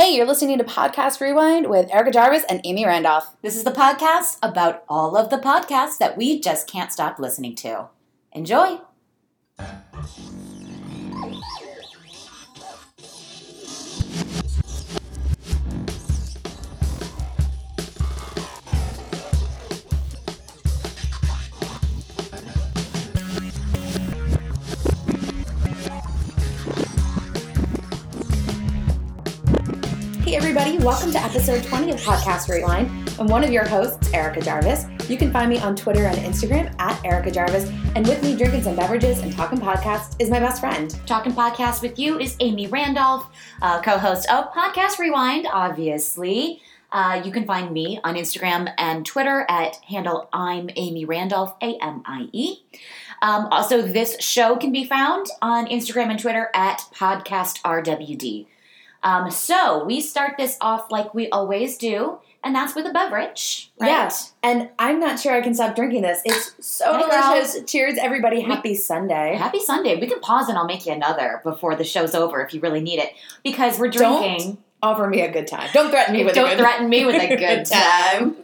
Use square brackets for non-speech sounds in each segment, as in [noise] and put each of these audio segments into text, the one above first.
Hey, you're listening to Podcast Rewind with Erica Jarvis and Amy Randolph. This is the podcast about all of the podcasts that we just can't stop listening to. Enjoy! Everybody, welcome to episode 20 of Podcast Rewind. I'm one of your hosts, Erica Jarvis. You can find me on Twitter and Instagram at Erica Jarvis. And with me, drinking some beverages and talking podcasts, is my best friend. Talking podcast with you is Amy Randolph, uh, co host of Podcast Rewind, obviously. Uh, you can find me on Instagram and Twitter at handle I'm Amy Randolph, A M I E. Um, also, this show can be found on Instagram and Twitter at Podcast RWD. Um, so we start this off like we always do, and that's with a beverage. Right? Yeah. And I'm not sure I can stop drinking this. It's so Hey, girl. delicious. Cheers, everybody. Happy Sunday. Happy Sunday. We can pause and I'll make you another before the show's over if you really need it. Because we're drinking. Don't. Offer me a good time. Don't threaten me with a good time. Don't a good threaten me with a [laughs] good time.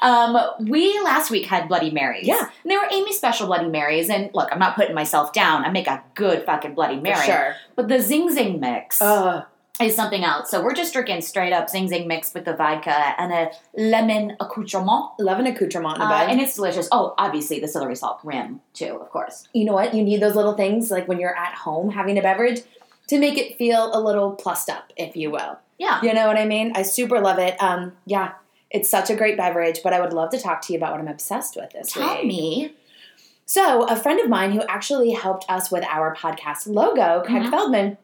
Um, we last week had Bloody Marys. Yeah. And they were Amy's special Bloody Marys. And look, I'm not putting myself down. I make a good fucking Bloody For Mary. sure. But the Zing Zing mix Ugh. Is something else. So we're just drinking straight up Zing Zing mixed with the vodka and a lemon accoutrement. Lemon accoutrement in a Uh, and it's delicious. Oh, obviously the celery salt rim too, of course. you know what? You need those little things like when you're at home having a beverage to make it feel a little plussed up, if you will. Yeah. You know what I mean? I super love it. Um, yeah, it's such a great beverage, but I would love to talk to you about what I'm obsessed with this Tell week. me. So, a friend of mine who actually helped us with our podcast logo, Craig Mhm. Feldman,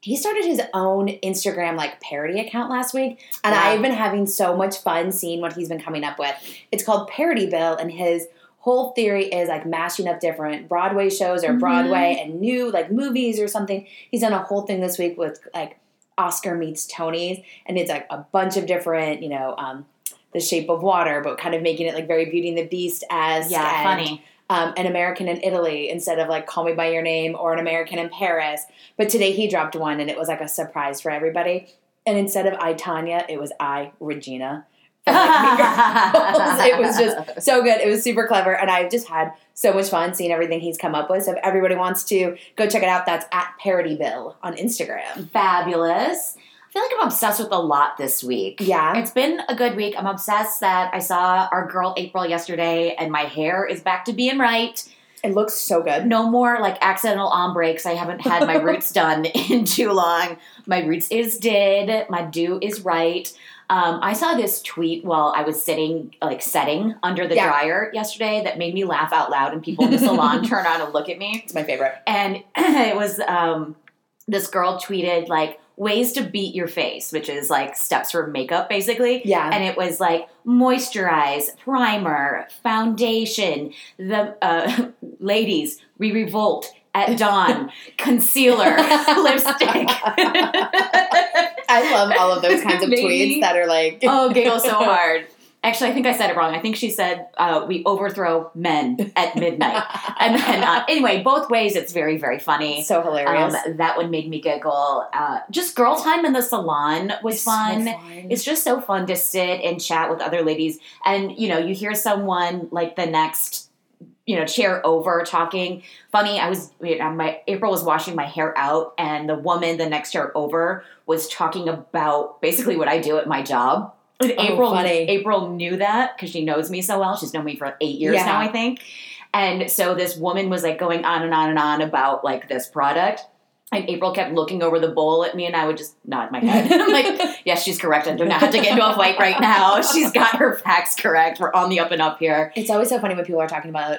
he started his own Instagram like parody account last week, and Wow. I've been having so much fun seeing what he's been coming up with. It's called Parody Bill, and his whole theory is like mashing up different Broadway shows or Mhm. Broadway and new like movies or something. He's done a whole thing this week with like Oscar meets Tony's, and it's like a bunch of different, you know, um, The Shape of Water, but kind of making it like very Beauty and the Beast as Yeah, funny. Um, an American in Italy instead of like Call Me by Your Name or an American in Paris. But today he dropped one and it was like a surprise for everybody. And instead of I Tonya, it was I Regina. [laughs] it was just so good. It was super clever, and I've just had so much fun seeing everything he's come up with. So if everybody wants to go check it out, that's at Parody Bill on Instagram. fabulous. I feel like I'm obsessed with a lot this week. Yeah. It's been a good week. I'm obsessed that I saw our girl April yesterday and my hair is back to being right. It looks so good. No more like accidental ombre because I haven't had my [laughs] roots done in too long. My roots is did. My do is right. Um, I saw this tweet while I was sitting, like setting under the Yeah. dryer yesterday that made me laugh out loud, and people in the salon [laughs] turn around and look at me. It's my favorite. and [clears throat] it was um, this girl tweeted like ways to beat your face, which is like steps for makeup basically. Yeah. And it was like moisturize, primer, foundation. The uh, [laughs] ladies, we revolt at dawn. [laughs] concealer, [laughs] lipstick. I love all of those kinds of Maybe. tweets that are like, oh, giggle so hard. Actually, I think I said it wrong. I think she said uh, we overthrow men at midnight. and then, uh, anyway, both ways, it's very, very funny. so hilarious. Um, that one made me giggle. Uh, just girl time in the salon was It's so fun. fun. It's just so fun to sit and chat with other ladies, and you know, you hear someone like the next, you know, chair over talking. Funny, I was you know, my April was washing my hair out, and the woman the next chair over was talking about basically what I do at my job. And Oh, April, funny. April knew that because she knows me so well. She's known me for eight years Yeah. now, I think. And so this woman was like going on and on and on about like this product. And April kept looking over the bowl at me, and I would just nod my head. [laughs] I'm like, yes, she's correct. I do not have to get into a fight right now. [laughs] She's got her facts correct. We're on the up and up here. It's always so funny when people are talking about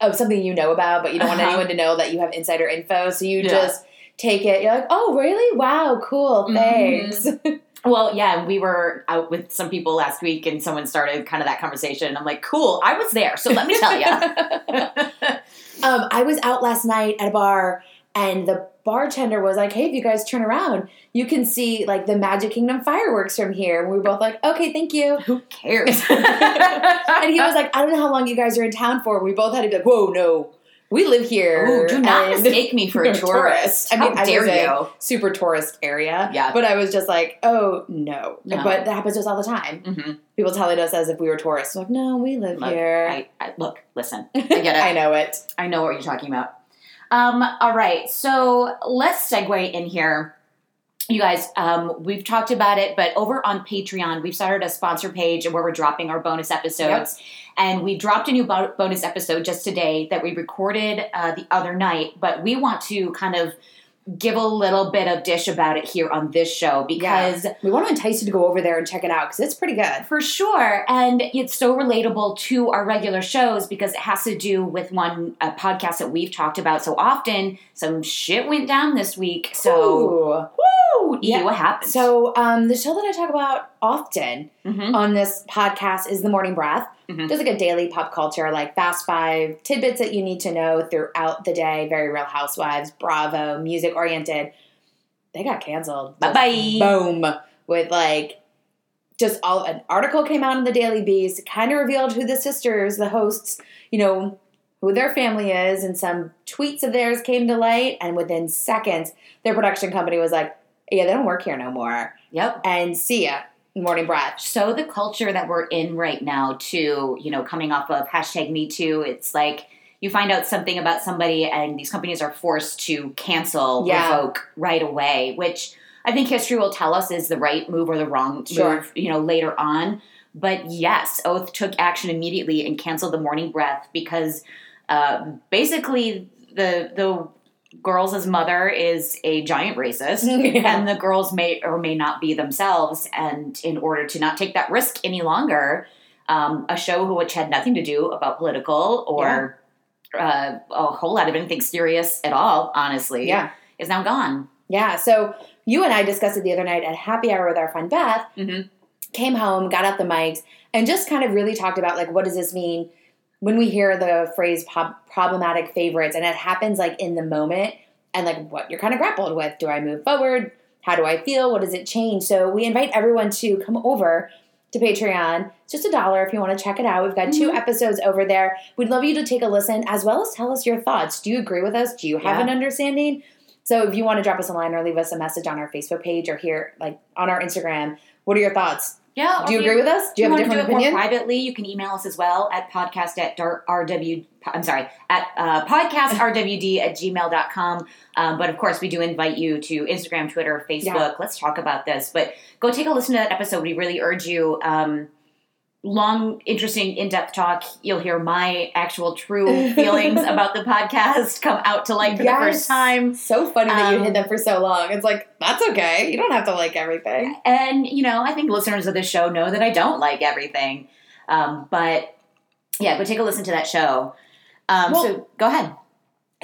of something you know about, but you don't want Uh-huh. anyone to know that you have insider info. So you Yeah. just take it. You're like, oh, really? Wow, cool. Mhm. Thanks. [laughs] Well, yeah, we were out with some people last week, and someone started kind of that conversation. And I'm like, cool, I was there, so let me tell you. [laughs] um, I was out last night at a bar, and the bartender was like, "Hey, if you guys turn around, you can see like the Magic Kingdom fireworks from here." And we were both like, "Okay, thank you." Who cares? [laughs] And he was like, "I don't know how long you guys are in town for." And we both had to be like, "Whoa, no." We live here. Ooh, do not [laughs] mistake me for a tourist. I mean, How I dare you? super tourist area. Yeah. But I was just like, oh no. No. But that happens to us all the time. hmm People telling us as if we were tourists. I'm like, no, we live Look, here. I, I, look, listen. [laughs] I get it. I know it. I know what you're talking about. Um, all right, so let's segue in here. You guys, um, we've talked about it, but over on Patreon, we've started a sponsor page and where we're dropping our bonus episodes. And we dropped a new bo- bonus episode just today that we recorded uh, the other night, but we want to kind of give a little bit of dish about it here on this show because We want to entice you to go over there and check it out because it's pretty good. for sure. And it's so relatable to our regular shows because it has to do with one podcast that we've talked about so often. Some shit went down this week. So, Ooh. Yeah. what happened? So, um, the show that I talk about often Mhm. on this podcast is The Morning Breath. Mhm. There's like a daily pop culture, like fast five tidbits that you need to know throughout the day. Very Real Housewives, Bravo, music oriented. They got canceled. Bye-bye. Boom. With like just all an article came out in the Daily Beast, kind of revealed who the sisters, the hosts, you know, who their family is, and some tweets of theirs came to light. And within seconds, their production company was like, "Yeah, they don't work here no more." yep. And see ya, morning breath. So the culture that we're in right now, too, you know, coming off of hashtag Me Too, it's like you find out something about somebody, and these companies are forced to cancel, Yeah. revoke right away, which I think history will tell us is the right move or the wrong Sure. move, you know, later on. But yes, Oath took action immediately and canceled the Morning Breath because uh, basically the the girl's mother is a giant racist [laughs] Yeah. and the girls may or may not be themselves. And in order to not take that risk any longer, um, a show which had nothing to do about political or uh, a whole lot of anything serious at all, honestly, Yeah. is now gone. Yeah. So you and I discussed it the other night at happy hour with our friend Beth. Mhm. Came home, got out the mics, and just kind of really talked about like what does this mean when we hear the phrase problematic favorites, and it happens like in the moment, and like what you're kind of grappled with. Do I move forward? How do I feel? What does it change? So we invite everyone to come over to Patreon. It's just a dollar if you want to check it out. We've got two Mhm. episodes over there. We'd love you to take a listen as well as tell us your thoughts. Do you agree with us? Do you have Yeah. an understanding? So if you want to drop us a line or leave us a message on our Facebook page or here, like on our Instagram, what are your thoughts? Yeah. Do you agree with us? Do you have a want to different do it opinion? more privately, you can email us as well at podcast at dar- rw. I'm sorry, at uh, podcastrwd [laughs] at gmail.com. Um, but of course, we do invite you to Instagram, Twitter, Facebook. Yeah. Let's talk about this. But go take a listen to that episode. We really urge you. Um, long, interesting, in depth talk. You'll hear my actual true feelings [laughs] about the podcast come out to light for the first time. So funny that you Um, hid them for so long. It's like that's okay. You don't have to like everything. And, you know, I think listeners of this show know that I don't like everything. Um, but yeah, go take a listen to that show. Um, Well- so go ahead.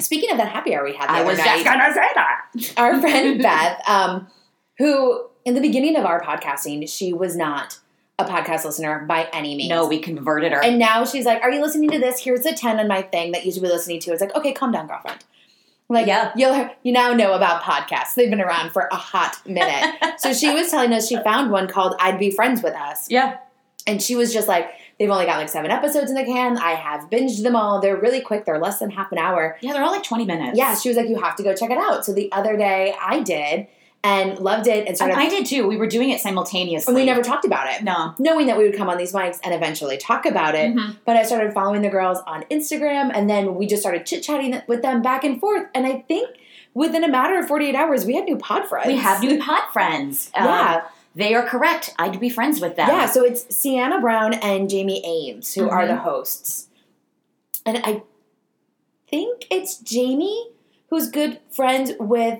Speaking of that happy hour we had I was night, just to say that. our friend [laughs] Beth, um, who in the beginning of our podcasting, she was not a podcast listener by any means. No, we converted her. And now she's like, "Are you listening to this? Here's the ten on my thing that you should be listening to." It's like, okay, calm down, girlfriend. Like, Yeah. you'll you now know about podcasts. They've been around for a hot minute. [laughs] so she was telling us she found one called "I'd Be Friends with Us," yeah. and she was just like, "They've only got like seven episodes in the can. I have binged them all. They're really quick. They're less than half an hour." Yeah, they're all like 20 minutes. Yeah, she was like, "You have to go check it out." So the other day, I did and loved it, and I, sort. I did too. We were doing it simultaneously. and we never talked about it. No. Knowing that we would come on these mics and eventually talk about it, Mhm. but I started following the girls on Instagram, and then we just started chit chatting with them back and forth. And I think within a matter of 48 hours, we had new pod friends. We have new pod friends. [laughs] Um, Yeah. They are correct. I'd be friends with them. Yeah, so it's Sienna Brown and Jamie Ames who are Mhm. the hosts. And I think it's Jamie who's good friends with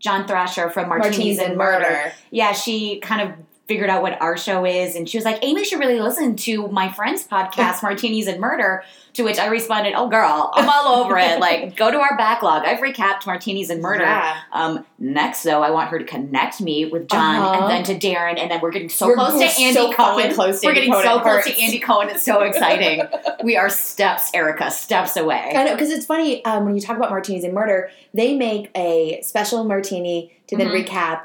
John Thrasher from Martinis, Martinis and Murder. Murder. yeah, she kind of figured out what our show is, and she was like, "Amy should really listen to my friend's podcast, [laughs] Martinis and Murder." To which I responded, "Oh, girl, I'm all over it. Like, go to our backlog. I've recapped Martinis and Murder. Yeah. Um, next, though, I want her to connect me with John Uh-huh. and then to Darren, and then we're getting so We're- close to Andy so Cohen. close to we're getting Cohen, so close to. Andy Cohen. It's so [laughs] exciting. we are steps, Erica, steps away. I know because it's funny um, when you talk about martinis and murder, they make a special martini to then Mhm. recap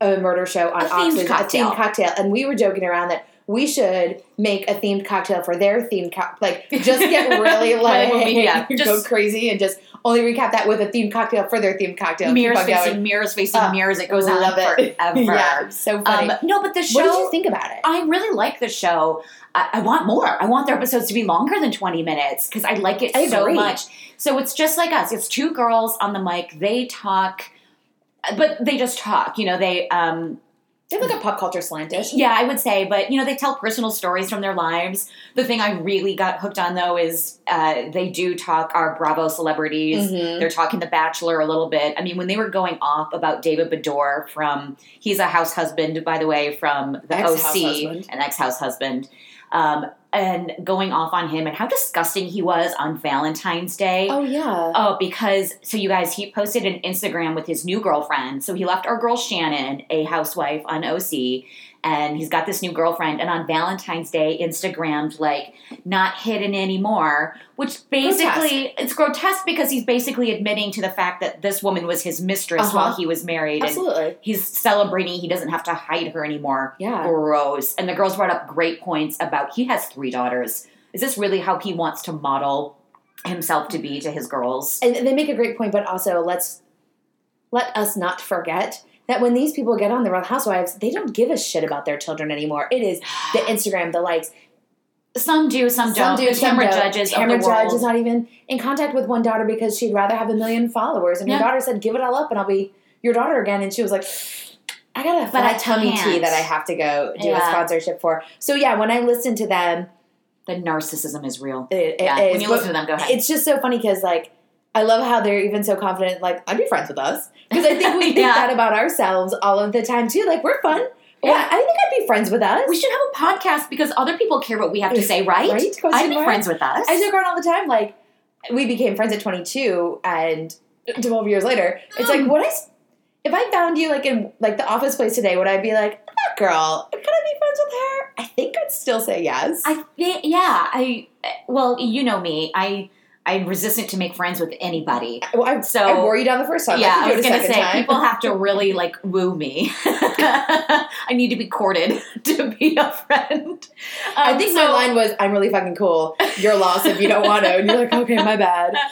a murder show on A themed cocktail. a themed cocktail, and we were joking around that we should make a themed cocktail for their themed co- like just get [laughs] really like Yeah, go crazy and just only recap that with a themed cocktail for their themed cocktail. Mirrors on going. facing mirrors facing Uh, mirrors. It goes on it. [laughs] forever. yeah, so funny. Um, no, but the show. what did you think about it? I really like the show. I, I want more. I want their episodes to be longer than 20 minutes because I like it I so agree. much. So it's just like us. It's two girls on the mic. They talk, but they just talk. You know, they, um, They have like a pop culture slantish. yeah, I would say, but you know, they tell personal stories from their lives. The thing I really got hooked on though is uh, they do talk our Bravo celebrities. Mhm. They're talking The Bachelor a little bit. I mean, when they were going off about David Beador from, he's a house husband, by the way, from the Ex-house OC, husband. an ex house husband, um, and going off on him and how disgusting he was on Valentine's Day. Oh yeah. Oh, because so you guys, he posted an Instagram with his new girlfriend. So he left our girl Shannon, a housewife on OC, and he's got this new girlfriend. And on Valentine's Day, Instagrammed like not hidden anymore, which basically it's grotesque because he's basically admitting to the fact that this woman was his mistress Uh-huh. while he was married, and Absolutely. he's celebrating he doesn't have to hide her anymore. Yeah. Gross. And the girls brought up great points about he has three daughters. Is this really how he wants to model himself to be to his girls? And they make a great point, but also let's let us not forget that when these people get on the Real Housewives, they don't give a shit about their children anymore. It is the [gasps] Instagram, the likes. Some do, some, don't. do, some Tamra judges Tamra of the Judge is not even in contact with one daughter because she'd rather have a million followers. And Yeah. her daughter said, "Give it all up, and I'll be your daughter again." And she was like. I got a But I flat tummy can't. tea that I have to go do a sponsorship for. So yeah, when I listen to them, the narcissism is real. it, it yeah, is- when you listen to them, go ahead. it's just so funny because like I love how they're even so confident. Like I'd be friends with us because I think we [laughs] think Yeah. that about ourselves all of the time too. Like we're fun. Yeah, Yeah. I think I'd be friends with us. we should have a podcast because other people care what we have to say, right? Right? Question I'd be mark? friends with us. I joke around all the time. Like we became friends at 22, and 12 years later, it's like what what I. If I found you like in like the office place today, would I be like that girl? Could I be friends with her? I think I'd still say yes. I thi- yeah, I eh, well, you know me. I I'm resistant to make friends with anybody. well, I, So- I wore you down the first time. yeah, I, I was gonna say time. people have to really like woo me. [laughs] I need to be courted [laughs] to be a friend. I Um, think so- my line was, "I'm really fucking cool. Your loss if you don't want to." And you're like, "Okay, my bad." [laughs]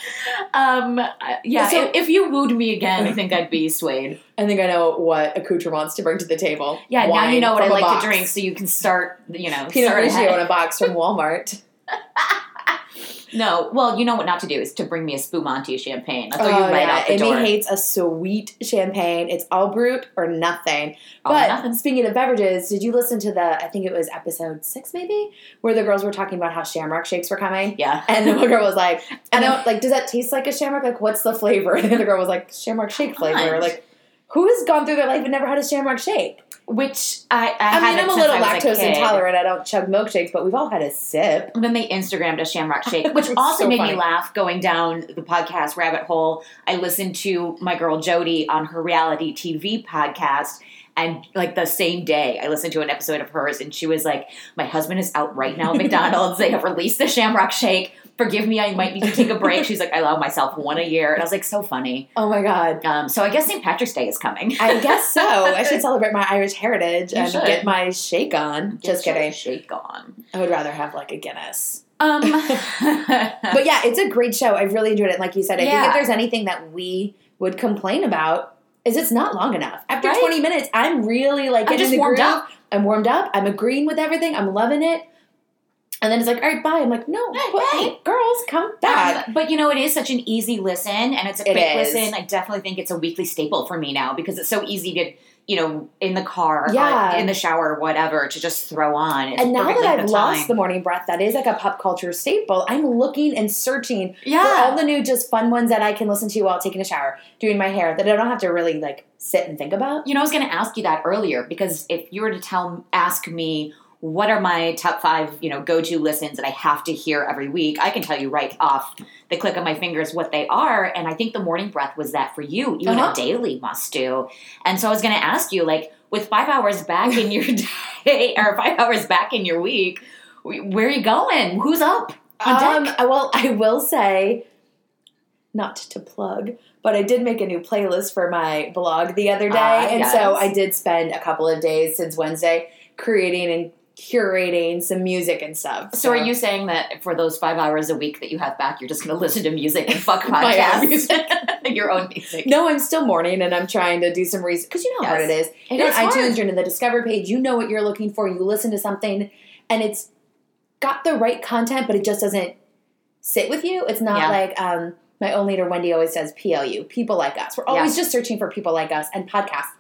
Um, uh, yeah, So- if, if you wooed me again, I think I'd be swayed. I think I know what accoutrements to bring to the table. Yeah, now you know what I like box. to drink, so you can start, you know, Pinot start Grigio in a box from Walmart. No, well, you know what not to do is to bring me a Spumante champagne. I'll throw Oh you right yeah, out the Amy door. hates a sweet champagne. It's all brut or nothing. All but nothing. speaking of beverages, did you listen to the? I think it was episode six, maybe, where the girls were talking about how Shamrock shakes were coming. Yeah. And the one girl was like, [laughs] I And don't like, does that taste like a shamrock? Like, what's the flavor? [laughs] And the other girl was like, Shamrock shake flavor. Like, who has gone through their life and never had a shamrock shake? Which I, I, I, mean, I'm a little I lactose kid. intolerant. I don't chug milkshakes, but we've all had a sip. And Then they Instagrammed a Shamrock [laughs] Shake, which also so made funny. me laugh going down the podcast rabbit hole. I listened to my girl Jody on her reality TV podcast. And like the same day, I listened to an episode of hers, and she was like, "My husband is out right now at [laughs] McDonald's. They have released the Shamrock Shake. Forgive me, I might need to take a break." [laughs] She's like, "I allow myself one a year," and I was like, "So funny." Oh my god. Um, so I guess St. Patrick's Day is coming. I guess so. I [laughs] should celebrate my Irish heritage You and should. get my shake on. Just Get your kidding. Shake on. I would rather have like a Guinness. Um, [laughs] But yeah, it's a great show. I really enjoyed it. And Like you said, I think if there's anything that we would complain about, is it's not long enough. After Right. 20 minutes, I'm really like I'm just warmed groove. up. I'm warmed up. I'm agreeing with everything. I'm loving it. And then it's like, all right, bye. I'm like, no, Hey, but, hey. hey, girls, come back. Um, but you know, it is such an easy listen, and it's a It quick is. listen. I definitely think it's a weekly staple for me now because it's so easy to, you know, in the car, Yeah. in the shower, whatever, to just throw on. It's and now that I've lost time. the morning breath, that is like a pop culture staple. I'm looking and searching for all the new, just fun ones that I can listen to while taking a shower, doing my hair, that I don't have to really like sit and think about. you know, I was going to ask you that earlier because if you were to tell, ask me. What are my top five, you know, go-to listens that I have to hear every week? I can tell you right off the click of my fingers what they are, and I think the morning breath was that for you, even Uh-huh. a daily must do. And so I was going to ask you, like, with five hours back in your [laughs] day or five hours back in your week, where are you going? Who's up? Um, well, I will say, not to plug, but I did make a new playlist for my blog the other day, Ah, and yes. so I did spend a couple of days since Wednesday creating and curating some music and stuff. So, are you saying that for those five hours a week that you have back, you're just going to listen to music and fuck [laughs] podcasts? [laughs] Your own music. No, I'm still mourning and I'm trying to do some research because you know how hard it Yes. is. It You're is on iTunes, you're in the Discover page, you know what you're looking for, you listen to something and it's got the right content, but it just doesn't sit with you. It's not Yeah. like um, my own leader Wendy always says PLU, people like us. We're always just searching for people like us and podcasts.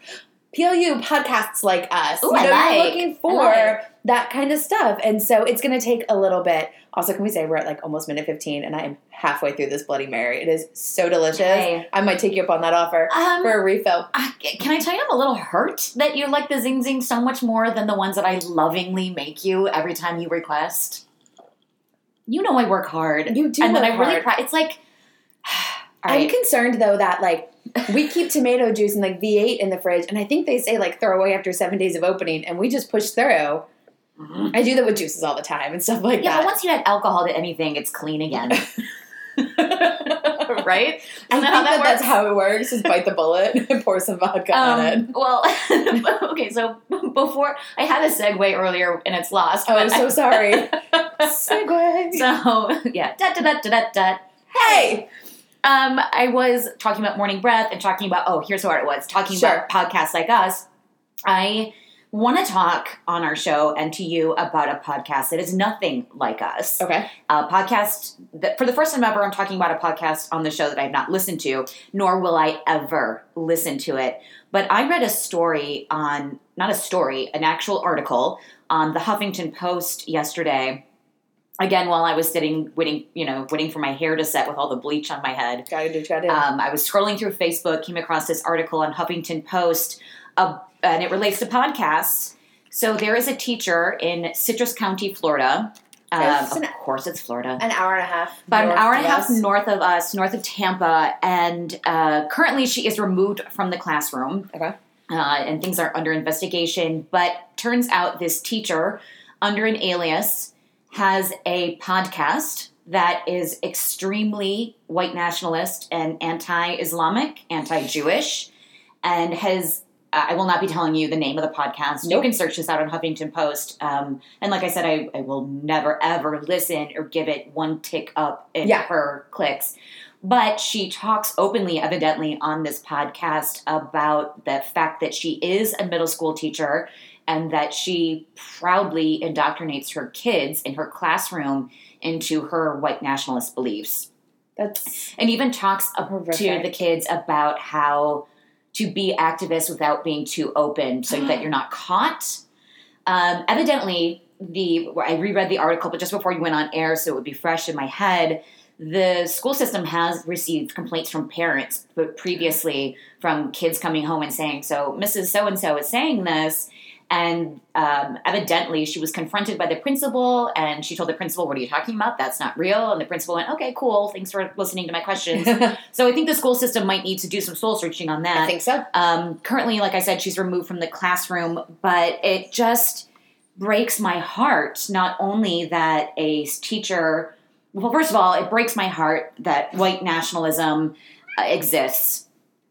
PLU podcasts like us. Ooh, you I know, like. you're looking for like. that kind of stuff. And so it's gonna take a little bit. Also, can we say we're at like almost minute 15 and I am halfway through this Bloody Mary. It is so delicious. Hey. I might take you up on that offer Um, for a refill. I- can I tell you I'm a little hurt that you like the Zing Zing so much more than the ones that I lovingly make you every time you request? You know I work hard. You do and then I really hard. pri- it's like [sighs] I'm right. concerned though that like we keep tomato juice in like V8 in the fridge, and I think they say like throw away after seven days of opening, and we just push through. Mhm. I do that with juices all the time and stuff like Yeah, that. Yeah, once you add alcohol to anything, it's clean again. [laughs] right? I Isn't think that how that, that that's how it works. Just bite the bullet [laughs] and pour some vodka on it. Um, well, [laughs] okay, so before I had a segue earlier and it's lost. Oh, I'm so I- sorry. Segue. So yeah, da da da da da da. hey, Um, I was talking about morning breath and talking about oh, here's what it was talking Sure. about podcasts like us. I want to talk on our show and to you about a podcast that is nothing like us. okay, A podcast that, for the first time ever, I'm talking about a podcast on the show that I've not listened to, nor will I ever listen to it. But I read a story on, not a story, an actual article on the Huffington Post yesterday. Again, while I was sitting, waiting, you know, waiting for my hair to set with all the bleach on my head, gotta do, gotta do. um, I was scrolling through Facebook, came across this article on Huffington Post, uh, and it relates to podcasts. So there is a teacher in Citrus County, Florida. Um, of course, it's Florida. an hour and a half. About an hour and a half us. north of us, north of Tampa, and uh, currently she is removed from the classroom. Okay. Uh, and things are under investigation. But turns out this teacher, under an alias, has a podcast that is extremely white nationalist and anti-Islamic, anti-Jewish, and has. Uh, I will not be telling you the name of the podcast. You can search this out on Huffington Post. Um, and like I said, I, I will never ever listen or give it one tick up in Yeah. her clicks. But she talks openly, evidently, on this podcast about the fact that she is a middle school teacher and that she proudly indoctrinates her kids in her classroom into her white nationalist beliefs. That's And even talks up to the kids about how to be activists without being too open so [sighs] that you're not caught. Um, evidently, the I reread the article, but just before you went on air, so it would be fresh in my head. The school system has received complaints from parents, but previously from kids coming home and saying, "So Mrs. So and So is saying this," and um, evidently she was confronted by the principal, and she told the principal, "What are you talking about? That's not real." And the principal went, "Okay, cool. Thanks for listening to my questions." [laughs] So I think the school system might need to do some soul searching on that. I think so. Um, currently, like I said, she's removed from the classroom, but it just breaks my heart. Not only that a teacher, well, first of all, it breaks my heart that white nationalism uh, exists.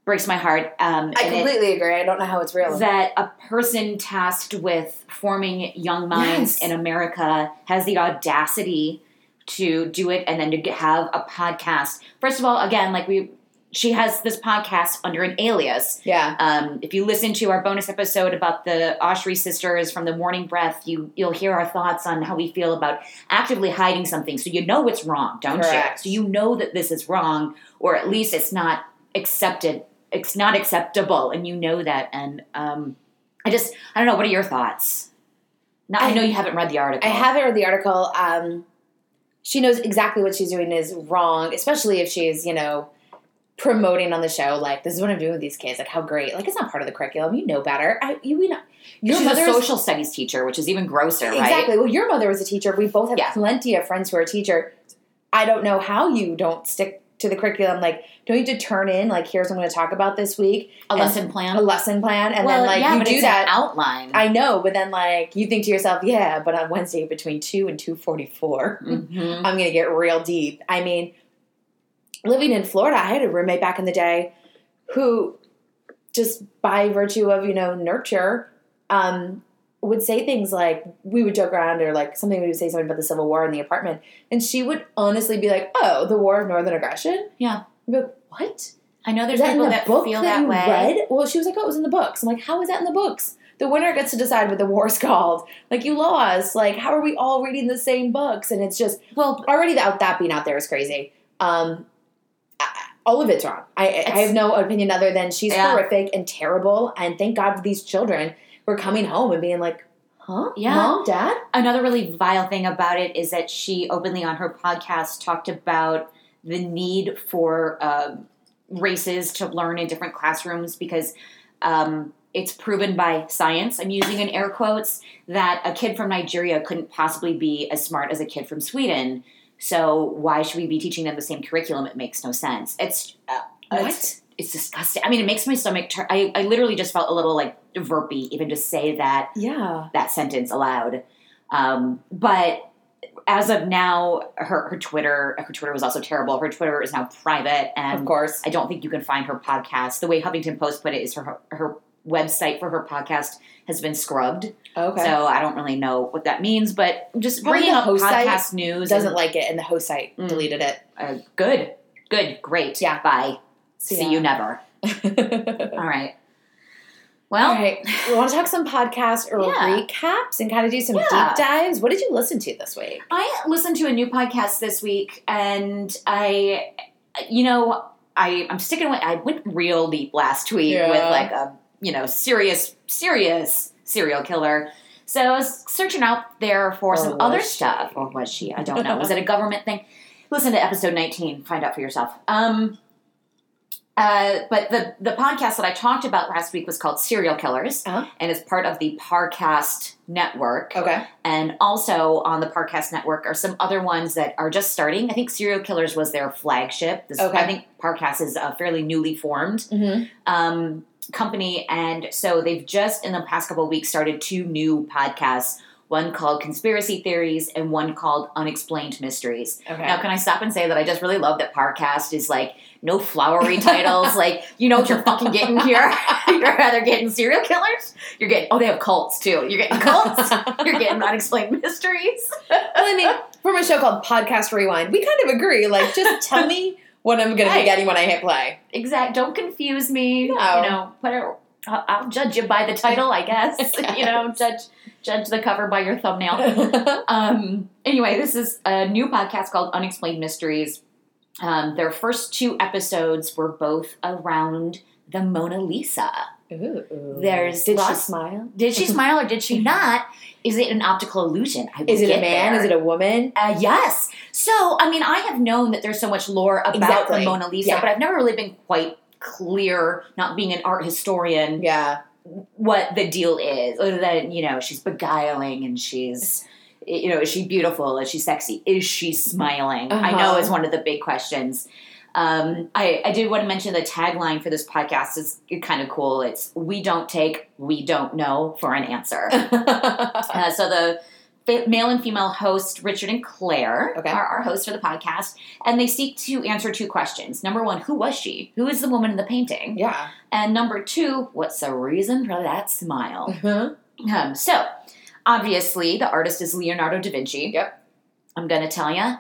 Breaks my heart. Um, I and it- completely agree. I don't know how it's real. that a person tasked with forming young minds Yes. in America has the audacity to do it and then to have a podcast. First of all, again, like we, she has this podcast under an alias. yeah. Um, if you listen to our bonus episode about the Oshry sisters from the Morning Breath, you you'll hear our thoughts on how we feel about actively hiding something. So you know it's wrong, don't Correct. you? So you know that this is wrong, or at least it's not accepted. It's not acceptable, and you know that. And um, I just I don't know. What are your thoughts? Now, I, I- know you haven't read the article. I haven't read the article. Um, she knows exactly what she's doing is wrong, especially if she's, you know, promoting on the show, like, this is what I'm doing with these kids. Like, how great. Like, it's not part of the curriculum. You know better. I, you, we know. Your She's a social studies teacher, which is even grosser, right? Exactly. Well, your mother was a teacher. We both have Yeah. plenty of friends who are teacher. I don't know how you don't stick to the curriculum. Like, don't you have to turn in, like, here's what I'm going to talk about this week? A lesson plan. A lesson plan. And well, then, like, yeah, you do it's that. an outline. I know, but then, like, you think to yourself, yeah, but on Wednesday between 2 and 2.44, [laughs] Mhm. I'm going to get real deep. I mean, living in Florida, I had a roommate back in the day who, just by virtue of, you know, nurture, um, would say things like we would joke around or like something we would say something about the Civil War in the apartment, and she would honestly be like, "Oh, the War of Northern Aggression." Yeah. I'd be like, what? I know there's Is that people the that book feel that, that, you way. read? Well, she was like, "Oh, it was in the books." I'm like, "How is that in the books?" The winner gets to decide what the war's [laughs] called. Like you lost. Like how are we all reading the same books? And it's just Well, already that that being out there is crazy. Um, all of it's wrong. I, I have no opinion other than she's Yeah. horrific and terrible. And thank God for these children who are coming home and being like, "Huh, Yeah. mom, dad." another really vile thing about it is that she openly on her podcast talked about the need for um, races to learn in different classrooms because um, it's proven by science. I'm using in air quotes that a kid from Nigeria couldn't possibly be as smart as a kid from Sweden. So why should we be teaching them the same curriculum? It makes no sense. It's uh, What? It's, it's disgusting. I mean, it makes my stomach turn. I, I literally just felt a little like verpy even to say that Yeah. that sentence aloud. Um, but as of now, her, her Twitter her Twitter was also terrible. Her Twitter is now private, and Of course. I don't think you can find her podcast. The way Huffington Post put it is her her website for her podcast has been scrubbed. Okay. So I don't really know what that means, but just Probably bringing up podcast news doesn't and- like it, and the host site Mm. deleted it. uh, good, good, great. Yeah. Bye. See yeah. you never. All [laughs] All right. Well, right. We want to talk some podcasts or Yeah. recaps and kind of do some Yeah. deep dives. What did you listen to this week? I listened to a new podcast this week, and I, you know, I I'm sticking with. I went real deep last week Yeah. with like a you know serious serious serial killer. So I was searching out there for Or some other she? stuff, or was she? I don't know. was it a [laughs] government thing? Listen to episode 19. Find out for yourself. Um. Uh, but the the podcast that I talked about last week was called Serial Killers, Uh-huh. and it's part of the Parcast network. Okay. And also on the Parcast Network are some other ones that are just starting. I think Serial Killers was their flagship. This, Okay. I think Parcast is a fairly newly formed Mm-hmm. um, company. And so they've just, in the past couple of weeks, started two new podcasts one called Conspiracy Theories and one called Unexplained Mysteries. Okay. Now, can I stop and say that I just really love that Parcast is like no flowery titles. [laughs] like, you know what you're fucking getting here? [laughs] you're either getting serial killers, you're getting, oh, they have cults too. You're getting cults, [laughs] you're getting unexplained mysteries. well, I mean, from a show called Podcast Rewind, we kind of agree. Like, just tell me what I'm going to be getting when I hit play. Exact. Don't confuse me. No. You know, whatever. I'll, I'll judge you by the title, I guess. I [laughs] you know, judge judge the cover by your thumbnail. [laughs] Um, anyway, this is a new podcast called Unexplained Mysteries. Um, their first two episodes were both around the Mona Lisa. Ooh. There's Did she smile? Did she [laughs] smile or did she not? Is it an optical illusion? I Is it a man? there. Is it a woman? Uh, yes. So, I mean, I have known that there's so much lore about Exactly. the Mona Lisa, Yeah. but I've never really been quite clear, not being an art historian, Yeah. what the deal is. Other than, you know, she's beguiling and she's, you know, is she beautiful? Is she sexy? Is she smiling? I know Uh-huh. is one of the big questions. Um, I, I did want to mention the tagline for this podcast is kind of cool. It's "We don't take, we don't know" for an answer. [laughs] Uh, so the male and female host, Richard and Claire, Okay. are our hosts for the podcast, and they seek to answer two questions. Number one, who was she? Who is the woman in the painting? yeah. And number two, what's the reason for that smile? Uh-huh. Um, so, obviously, the artist is Leonardo da Vinci. Yep. I'm going to tell you.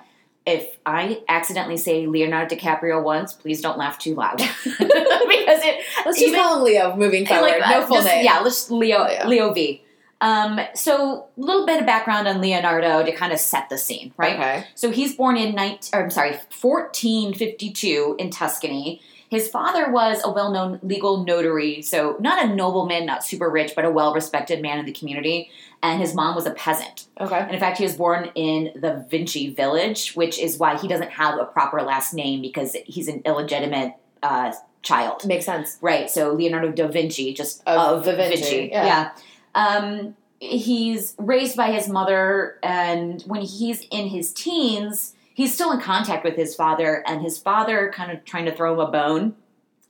If I accidentally say Leonardo DiCaprio once, please don't laugh too loud [laughs] [laughs] because it Let's just Even- call him Leo moving forward. like, no full just- name. Yeah, let's Leo Yeah. Leo V. Um, so a little bit of background on Leonardo to kind of set the scene, right? Okay. So he's born in 19, or I'm sorry, 1452 in Tuscany. His father was a well-known legal notary, so not a nobleman, not super rich, but a well-respected man in the community. And his mom was a peasant. Okay. And in fact, he was born in the Vinci village, which is why he doesn't have a proper last name because he's an illegitimate uh, child. Makes sense. Right. So Leonardo da Vinci, just Of of, Vinci. Vinci, yeah. Yeah. Um, he's raised by his mother, and when he's in his teens, he's still in contact with his father, and his father, kind of trying to throw him a bone,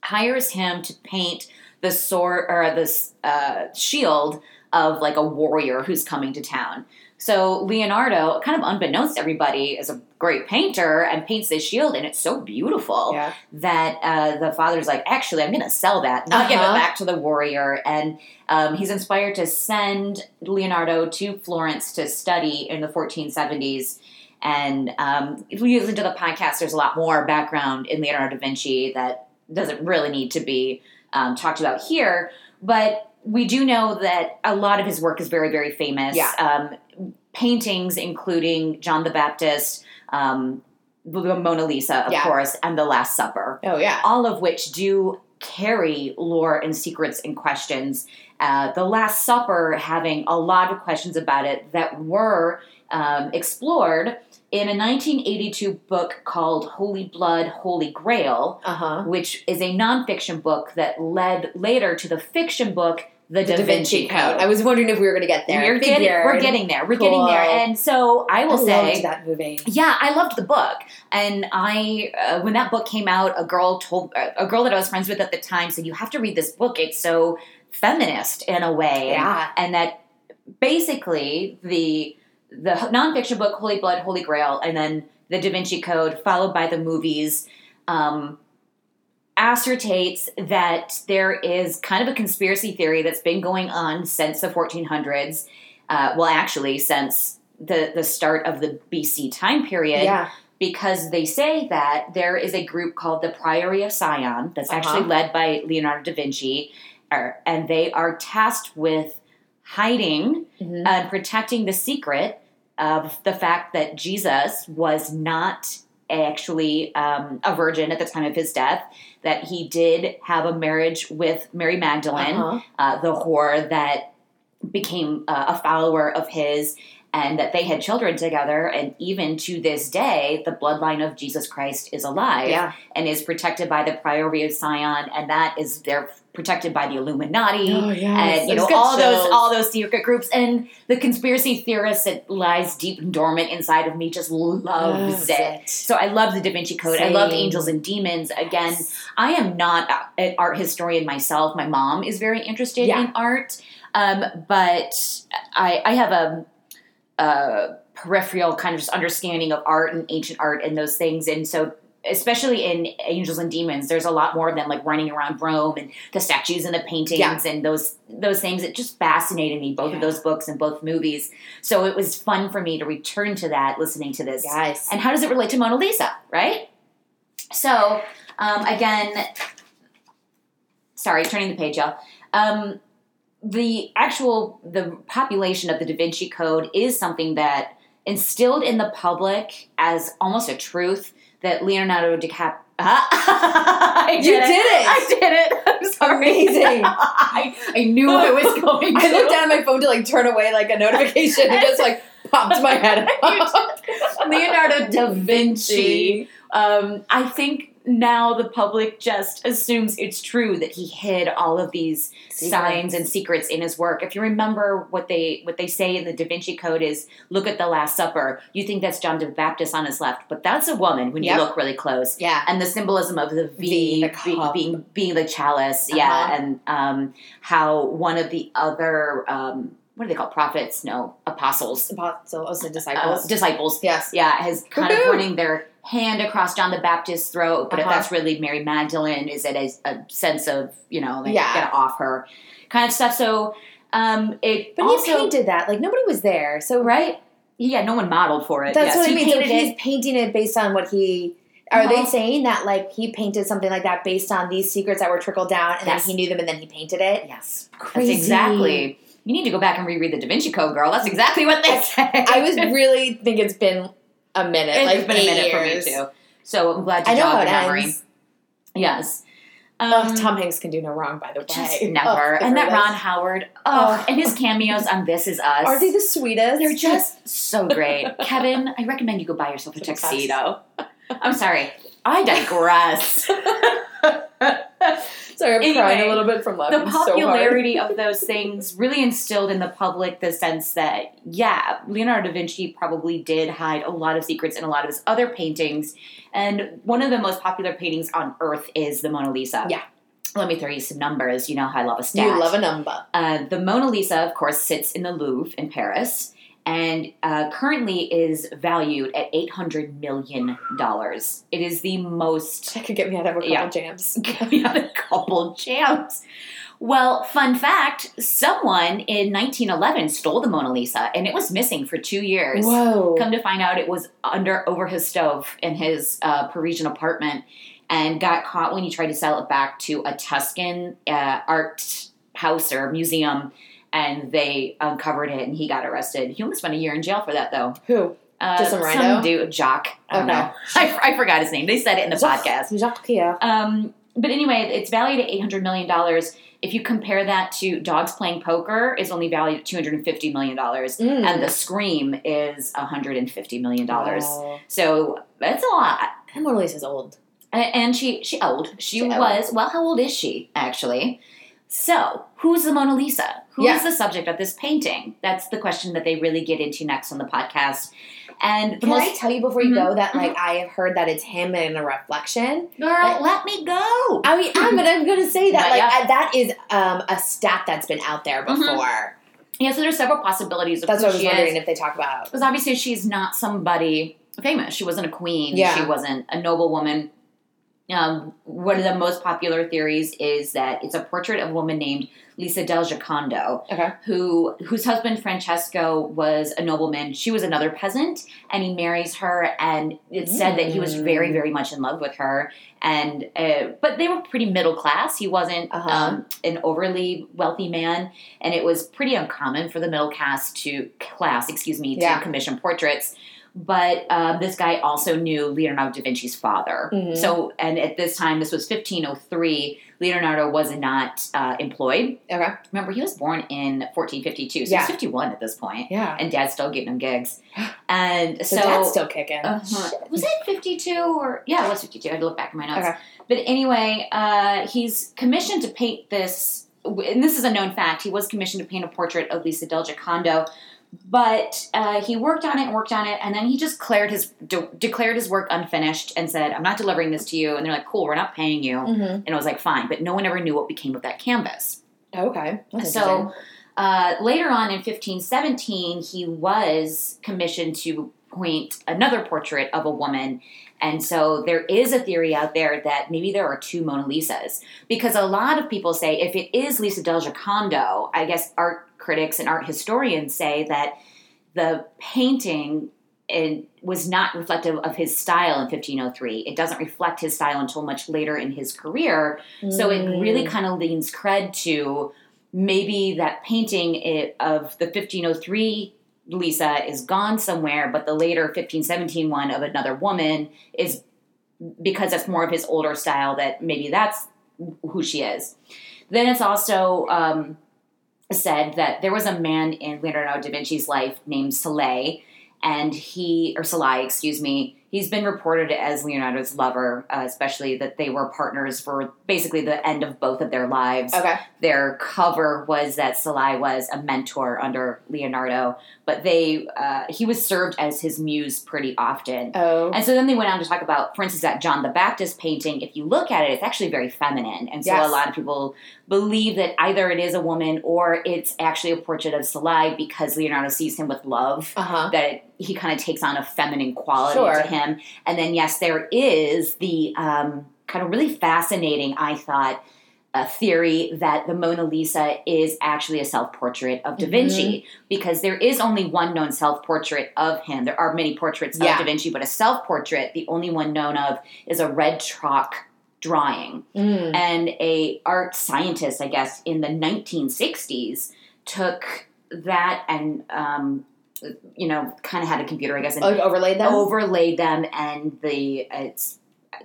hires him to paint the sword or this uh, shield of like a warrior who's coming to town. So Leonardo, kind of unbeknownst to everybody, is a great painter and paints this shield, and it's so beautiful Yeah. that uh, the father's like, actually, I'm going to sell that, not give it Uh-huh. back to the warrior. And um, he's inspired to send Leonardo to Florence to study in the 1470s. And um, if you listen to the podcast, there's a lot more background in Leonardo da Vinci that doesn't really need to be um, talked about here. But we do know that a lot of his work is very, very famous. Yeah. Um, paintings, including John the Baptist, um, the Mona Lisa, of Yeah. course, and the Last Supper Oh yeah. all of which do carry lore and secrets and questions. Uh, the Last Supper having a lot of questions about it that were um, explored in a 1982 book called Holy Blood, Holy Grail, Uh huh. which is a nonfiction book that led later to the fiction book, The, The Da Vinci Code. I was wondering if we were going to get there. We're getting, we're getting there. We're getting there. And so I I will say loved that movie. yeah, I loved the book, and I uh, when that book came out, a girl told a girl that I was friends with at the time said, "You have to read this book. It's so feminist in a way." Yeah. and that basically the the nonfiction book Holy Blood, Holy Grail, and then the Da Vinci Code, followed by the movies. Um, assertates that there is kind of a conspiracy theory that's been going on since the 1400s uh, well actually since the the start of the BC time period Yeah. because they say that there is a group called the Priory of Sion that's Uh-huh. actually led by Leonardo da Vinci, and they are tasked with hiding Mhm. and protecting the secret of the fact that Jesus was not actually um, a virgin at the time of his death, that he did have a marriage with Mary Magdalene Uh-huh. uh, the whore that became uh, a follower of his and that they had children together and even to this day the bloodline of jesus christ is alive Yeah. and is protected by the priory of sion and that is they're protected by the illuminati Oh yeah. and you know all those all those secret groups and the conspiracy theorist that lies deep and dormant inside of me just loves it. So I love the Da Vinci Code. I love Angels and Demons. Again, I am not an art historian myself. My mom is very interested Yeah. in art, um, but I, I have a, a peripheral kind of just understanding of art and ancient art and those things. And so, especially in Angels and Demons, there's a lot more of them like running around Rome and the statues and the paintings Yeah. and those those things. It just fascinated me, both of those books and both movies. So it was fun for me to return to that, listening to this Yes. and how does it relate to Mona Lisa, right? So, um, again, sorry, turning the page, y'all. Um, the actual the population of the Da Vinci Code is something that instilled in the public as almost a truth that Leonardo DiCaprio. [laughs] I You did it! I did it. [laughs] I'm sorry. Amazing. [laughs] I, I knew I was going to. I looked down at my phone to like turn away like a notification and just like popped my head up. Leonardo da Vinci. Um, I think now the public just assumes it's true that he hid all of these signs and secrets in his work. If you remember what they what they say in the Da Vinci Code is, look at the Last Supper. You think that's John the Baptist on his left, but that's a woman when Yep. you look really close. Yeah. And the symbolism of the V, the be- being being the chalice, yeah, Uh-huh. and um, how one of the other um, what are they called? Prophets? No, apostles, So also uh, disciples. disciples yes. yeah, has kind of Woohoo! running their hand across John the Baptist's throat, but if Uh-huh. that's really Mary Magdalene, is it a, a sense of you know like Yeah. get off her kind of stuff? So um, it But also he painted that. Like nobody was there. So right, yeah, no one modeled for it. That's Yes, what I he mean. So he's it. painting it based on what he. Are they Uh-huh. saying that like he painted something like that based on these secrets that were trickled down, and Yes. then he knew them, and then he painted it? Yes, Crazy. that's exactly. You need to go back and reread the Da Vinci Code, girl. That's exactly what they say. I was really think it's been a minute. It's like been a minute years. for me too. So I'm glad you I know how jogged your memory. ends. Yes. Um, Tom Hanks can do no wrong, by the way. Just never. the and that. Ron Howard. Oh, and his cameos on This Is Us. Are they the sweetest? They're just so great. Kevin, I recommend you go buy yourself a tuxedo. I'm sorry. I digress. [laughs] Sorry, I'm crying Anyway, a little bit from laughing the so popularity of [laughs] those things really instilled in the public the sense that, yeah, Leonardo da Vinci probably did hide a lot of secrets in a lot of his other paintings. And one of the most popular paintings on earth is the Mona Lisa. Yeah. Let me throw you some numbers. You know how I love a stat. You love a number. Uh, the Mona Lisa, of course, sits in the Louvre in Paris, and uh, currently is valued at eight hundred million dollars. It is the most That could get me out of a couple Yeah. jams. [laughs] we have a couple jams. Well, fun fact someone in 1911 stole the Mona Lisa and it was missing for two years. Whoa. Come to find out, it was under over his stove in his uh, Parisian apartment and got caught when he tried to sell it back to a Tuscan uh, art house or museum. And they uncovered it and he got arrested. He almost spent a year in jail for that, though. Who? Uh, Just some dude, Jock. I don't Okay. know. [laughs] I, I forgot his name. They said it in the podcast. Jacques Pia. Um, but anyway, it's valued at eight hundred million dollars. If you compare that to Dogs Playing Poker, is only valued at two hundred and fifty million dollars, Mm. and The Scream is hundred and fifty million dollars. So that's a lot. And Mona Lisa's old. A- And she she old. She, She old. was well. How old is she actually? So who's the Mona Lisa? Who is Yeah. the subject of this painting? That's the question that they really get into next on the podcast. And Can most I tell you before you go Mhm, that like I have heard that it's him in a reflection? girl, let me go. I mean, I'm, but I'm gonna say that But like yeah. I, that is um, a stat that's been out there Mhm. before. Yeah, so there's several possibilities of That's what I was she is. wondering if they talk about. Because obviously she's not somebody famous. She wasn't a queen. Yeah. She wasn't a noblewoman. Um, one of the most popular theories is that it's a portrait of a woman named Lisa del Giocondo, Okay. who whose husband Francesco was a nobleman. She was another peasant, and he marries her. And it's said that he was very, Mm. very much in love with her. And uh, but they were pretty middle class. He wasn't Uh-huh. um, an overly wealthy man, and it was pretty uncommon for the middle class to class, excuse me, to Yeah. commission portraits. But um, this guy also knew Leonardo da Vinci's father. Mhm. So, and at this time, this was 1503. Leonardo was not uh, employed. Okay. Remember, he was born in 1452, so Yeah. he's 51 at this point, Yeah. and dad's still getting him gigs. [gasps] And So, so, that's still kicking. uh-huh. was it 52 or yeah, it was 52. I had to look back in my notes. Okay. But anyway, uh, he's commissioned to paint this, and this is a known fact. He was commissioned to paint a portrait of Lisa del Giocondo, but uh, he worked on it and worked on it, and then he just declared his de- declared his work unfinished and said, "I'm not delivering this to you." And they're like, "Cool, we're not paying you." Mm-hmm. And I was like, "Fine," but no one ever knew what became of that canvas. Okay. That's So uh, later on in 1517, he was commissioned to paint another portrait of a woman. And so there is a theory out there that maybe there are two Mona Lisas. Because a lot of people say if it is Lisa del Giocondo, I guess art critics and art historians say that the painting it was not reflective of his style in 1503. It doesn't reflect his style until much later in his career. So it really Mm. kind of leans cred to maybe that painting of the 1503 Lisa is gone somewhere, but the later 1517 one of another woman is because that's more of his older style that maybe that's who she is. Then it's also um, said that there was a man in Leonardo da Vinci's life named Soleil, and he, or Soleil, excuse me, he's been reported as Leonardo's lover, uh, especially that they were partners for basically the end of both of their lives. Okay. Their cover was that Soleil was a mentor under Leonardo, but they uh, he was served as his muse pretty often. Oh. And so then they went on to talk about, for instance, that John the Baptist painting. If you look at it, it's actually very feminine. And so Yes. a lot of people believe that either it is a woman or it's actually a portrait of Soleil because Leonardo sees him with love, Uh huh. that it, he kind of takes on a feminine quality Sure. to him. And then, yes, there is the um, kind of really fascinating, I thought, uh, theory that the Mona Lisa is actually a self portrait of Da Vinci because there is only one known self portrait of him. There are many portraits Yeah. of Da Vinci, but a self portrait, the only one known of, is a red chalk drawing. Mm. And a art scientist, I guess, in the 1960s took that and um, you know kind of had a computer, I guess, and Like overlaid them. overlaid them, and the it's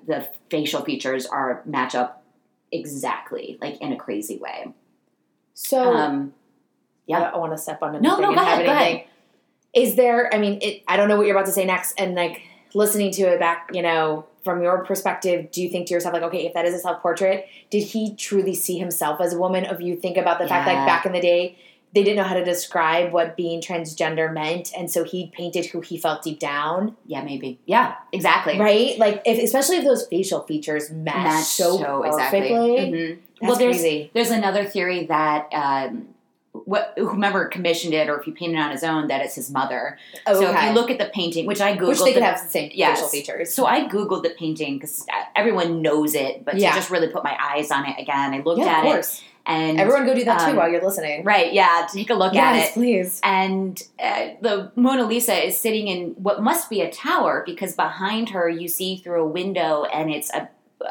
the facial features are match up exactly, like in a crazy way. So Um, yeah, I, Yeah. want to step on No, no, go ahead, go anything. Is there? I mean, it, I don't know what you're about to say next, and like listening to it back, you know, from your perspective, do you think to yourself like, okay, if that is a self portrait, did he truly see himself as a woman? Of you think about the fact Yeah. like back in the day. They didn't know how to describe what being transgender meant, and so he painted who he felt deep down, yeah, maybe. Yeah, exactly. right? Like, if, especially if those facial features match, Match so, exactly. perfectly. Mhm. That's well, there's crazy. there's another theory that um, what whomever commissioned it or if he painted on his own that it's his mother. Okay. So if you look at the painting, which I googled, which they could the- have the same Yes. facial features. So I googled the painting because everyone knows it, but Yeah. to just really put my eyes on it again, I looked yeah, at of it course. And Everyone go do that too um, while you're listening. right, yeah, take a look at it. please. And uh, the Mona Lisa is sitting in what must be a tower because behind her you see through a window and it's a,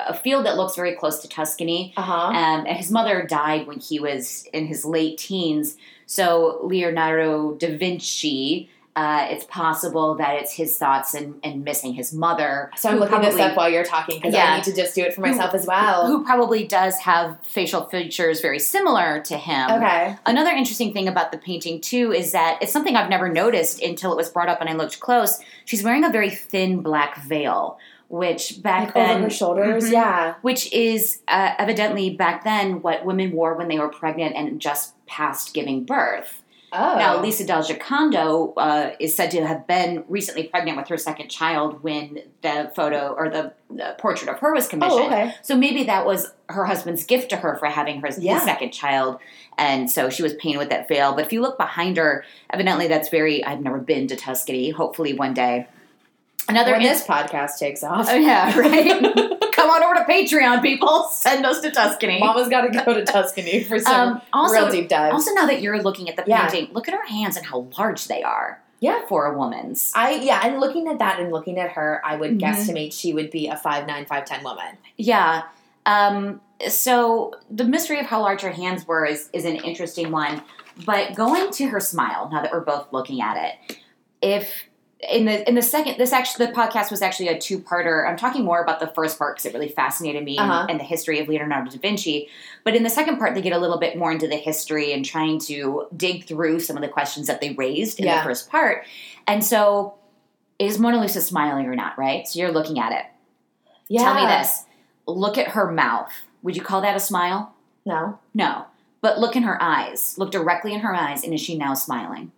a field that looks very close to Tuscany. Uh huh. Um, and his mother died when he was in his late teens. So Leonardo da Vinci, uh, it's possible that it's his thoughts and, and missing his mother. So I'm who looking this probably- up while you're talking because Yeah. I need to just do it for myself as well. Who probably does have facial features very similar to him. okay. Another interesting thing about the painting too is that it's something I've never noticed until it was brought up and I looked close. She's wearing a very thin black veil, which back Like then over her shoulders. Mhm. Yeah. which is uh, evidently back then what women wore when they were pregnant and just past giving birth. Oh. Now, Lisa Del Giocondo uh, is said to have been recently pregnant with her second child when the photo or the, the portrait of her was commissioned. Oh, okay. So maybe that was her husband's gift to her for having her Yeah. second child, and so she was painted with that veil. But if you look behind her, evidently that's very. I've never been to Tuscany. Hopefully one day. Another when in- this podcast takes off. Oh yeah, [laughs] right. Come on over to Patreon, people. Send us to Tuscany. Mama's got to go to Tuscany for some Um, also, real deep dives. also now that you're looking at the Yeah. painting, look at her hands and how large they are. Yeah. for a woman's. I yeah, and looking at that and looking at her, I would Mhm. guesstimate she would be a five nine, five ten woman. Yeah. Um, so the mystery of how large her hands were is, is an interesting one. But going to her smile, now that we're both looking at it, if in the in the second this actually the podcast was actually a two parter. I'm talking more about the first part because it really fascinated me Uh-huh. and, and the history of Leonardo da Vinci. But in the second part, they get a little bit more into the history and trying to dig through some of the questions that they raised in Yeah. the first part. And so, is Mona Lisa smiling or not? Right. So you're looking at it. Yeah. Tell me this. Look at her mouth. Would you call that a smile? No. No. But look in her eyes. Look directly in her eyes, and is she now smiling?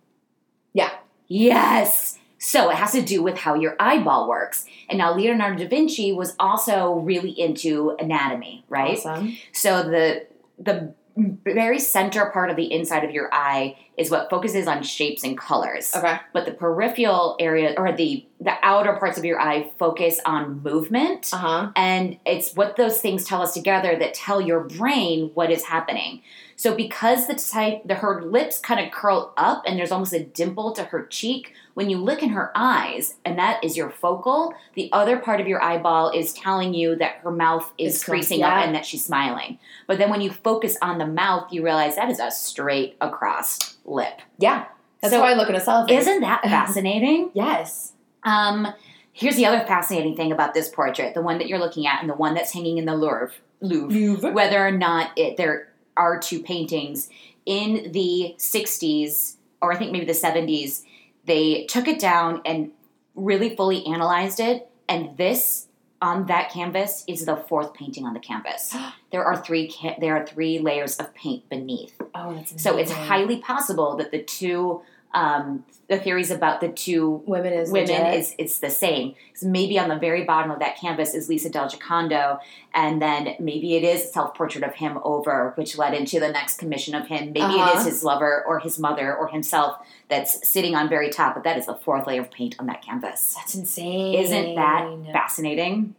Yeah. Yes. So it has to do with how your eyeball works. And now Leonardo da Vinci was also really into anatomy, right? Awesome. So the the very center part of the inside of your eye is what focuses on shapes and colors Okay. but the peripheral area or the the outer parts of your eye focus on movement Uh huh. and it's what those things tell us together that tell your brain what is happening so because the type the her lips kind of curl up and there's almost a dimple to her cheek when you look in her eyes and that is your focal the other part of your eyeball is telling you that her mouth is It's creasing yeah. up and that she's smiling but then when you focus on the mouth you realize that is a straight across lip Yeah. That's So, how I look at a selfie. isn't that [laughs] fascinating Yes. um, here's the other fascinating thing about this portrait, the one that you're looking at and the one that's hanging in the Louvre, Louvre Louvre. whether or not it, there are two paintings in the 60s or I think maybe the 70s, they took it down and really fully analyzed it. And this on that canvas is the fourth painting on the canvas. [gasps] There are three ca- there are three layers of paint beneath. Oh, that's amazing. So it's highly possible that the two um, the theories about the two women is women legit. is it's the same. So maybe on the very bottom of that canvas is Lisa Del Giocondo, and then maybe it is a self portrait of him over, which led into the next commission of him. Maybe it Uh-huh. is his lover or his mother or himself that's sitting on very top, but that is the fourth layer of paint on that canvas. That's insane. Isn't that fascinating?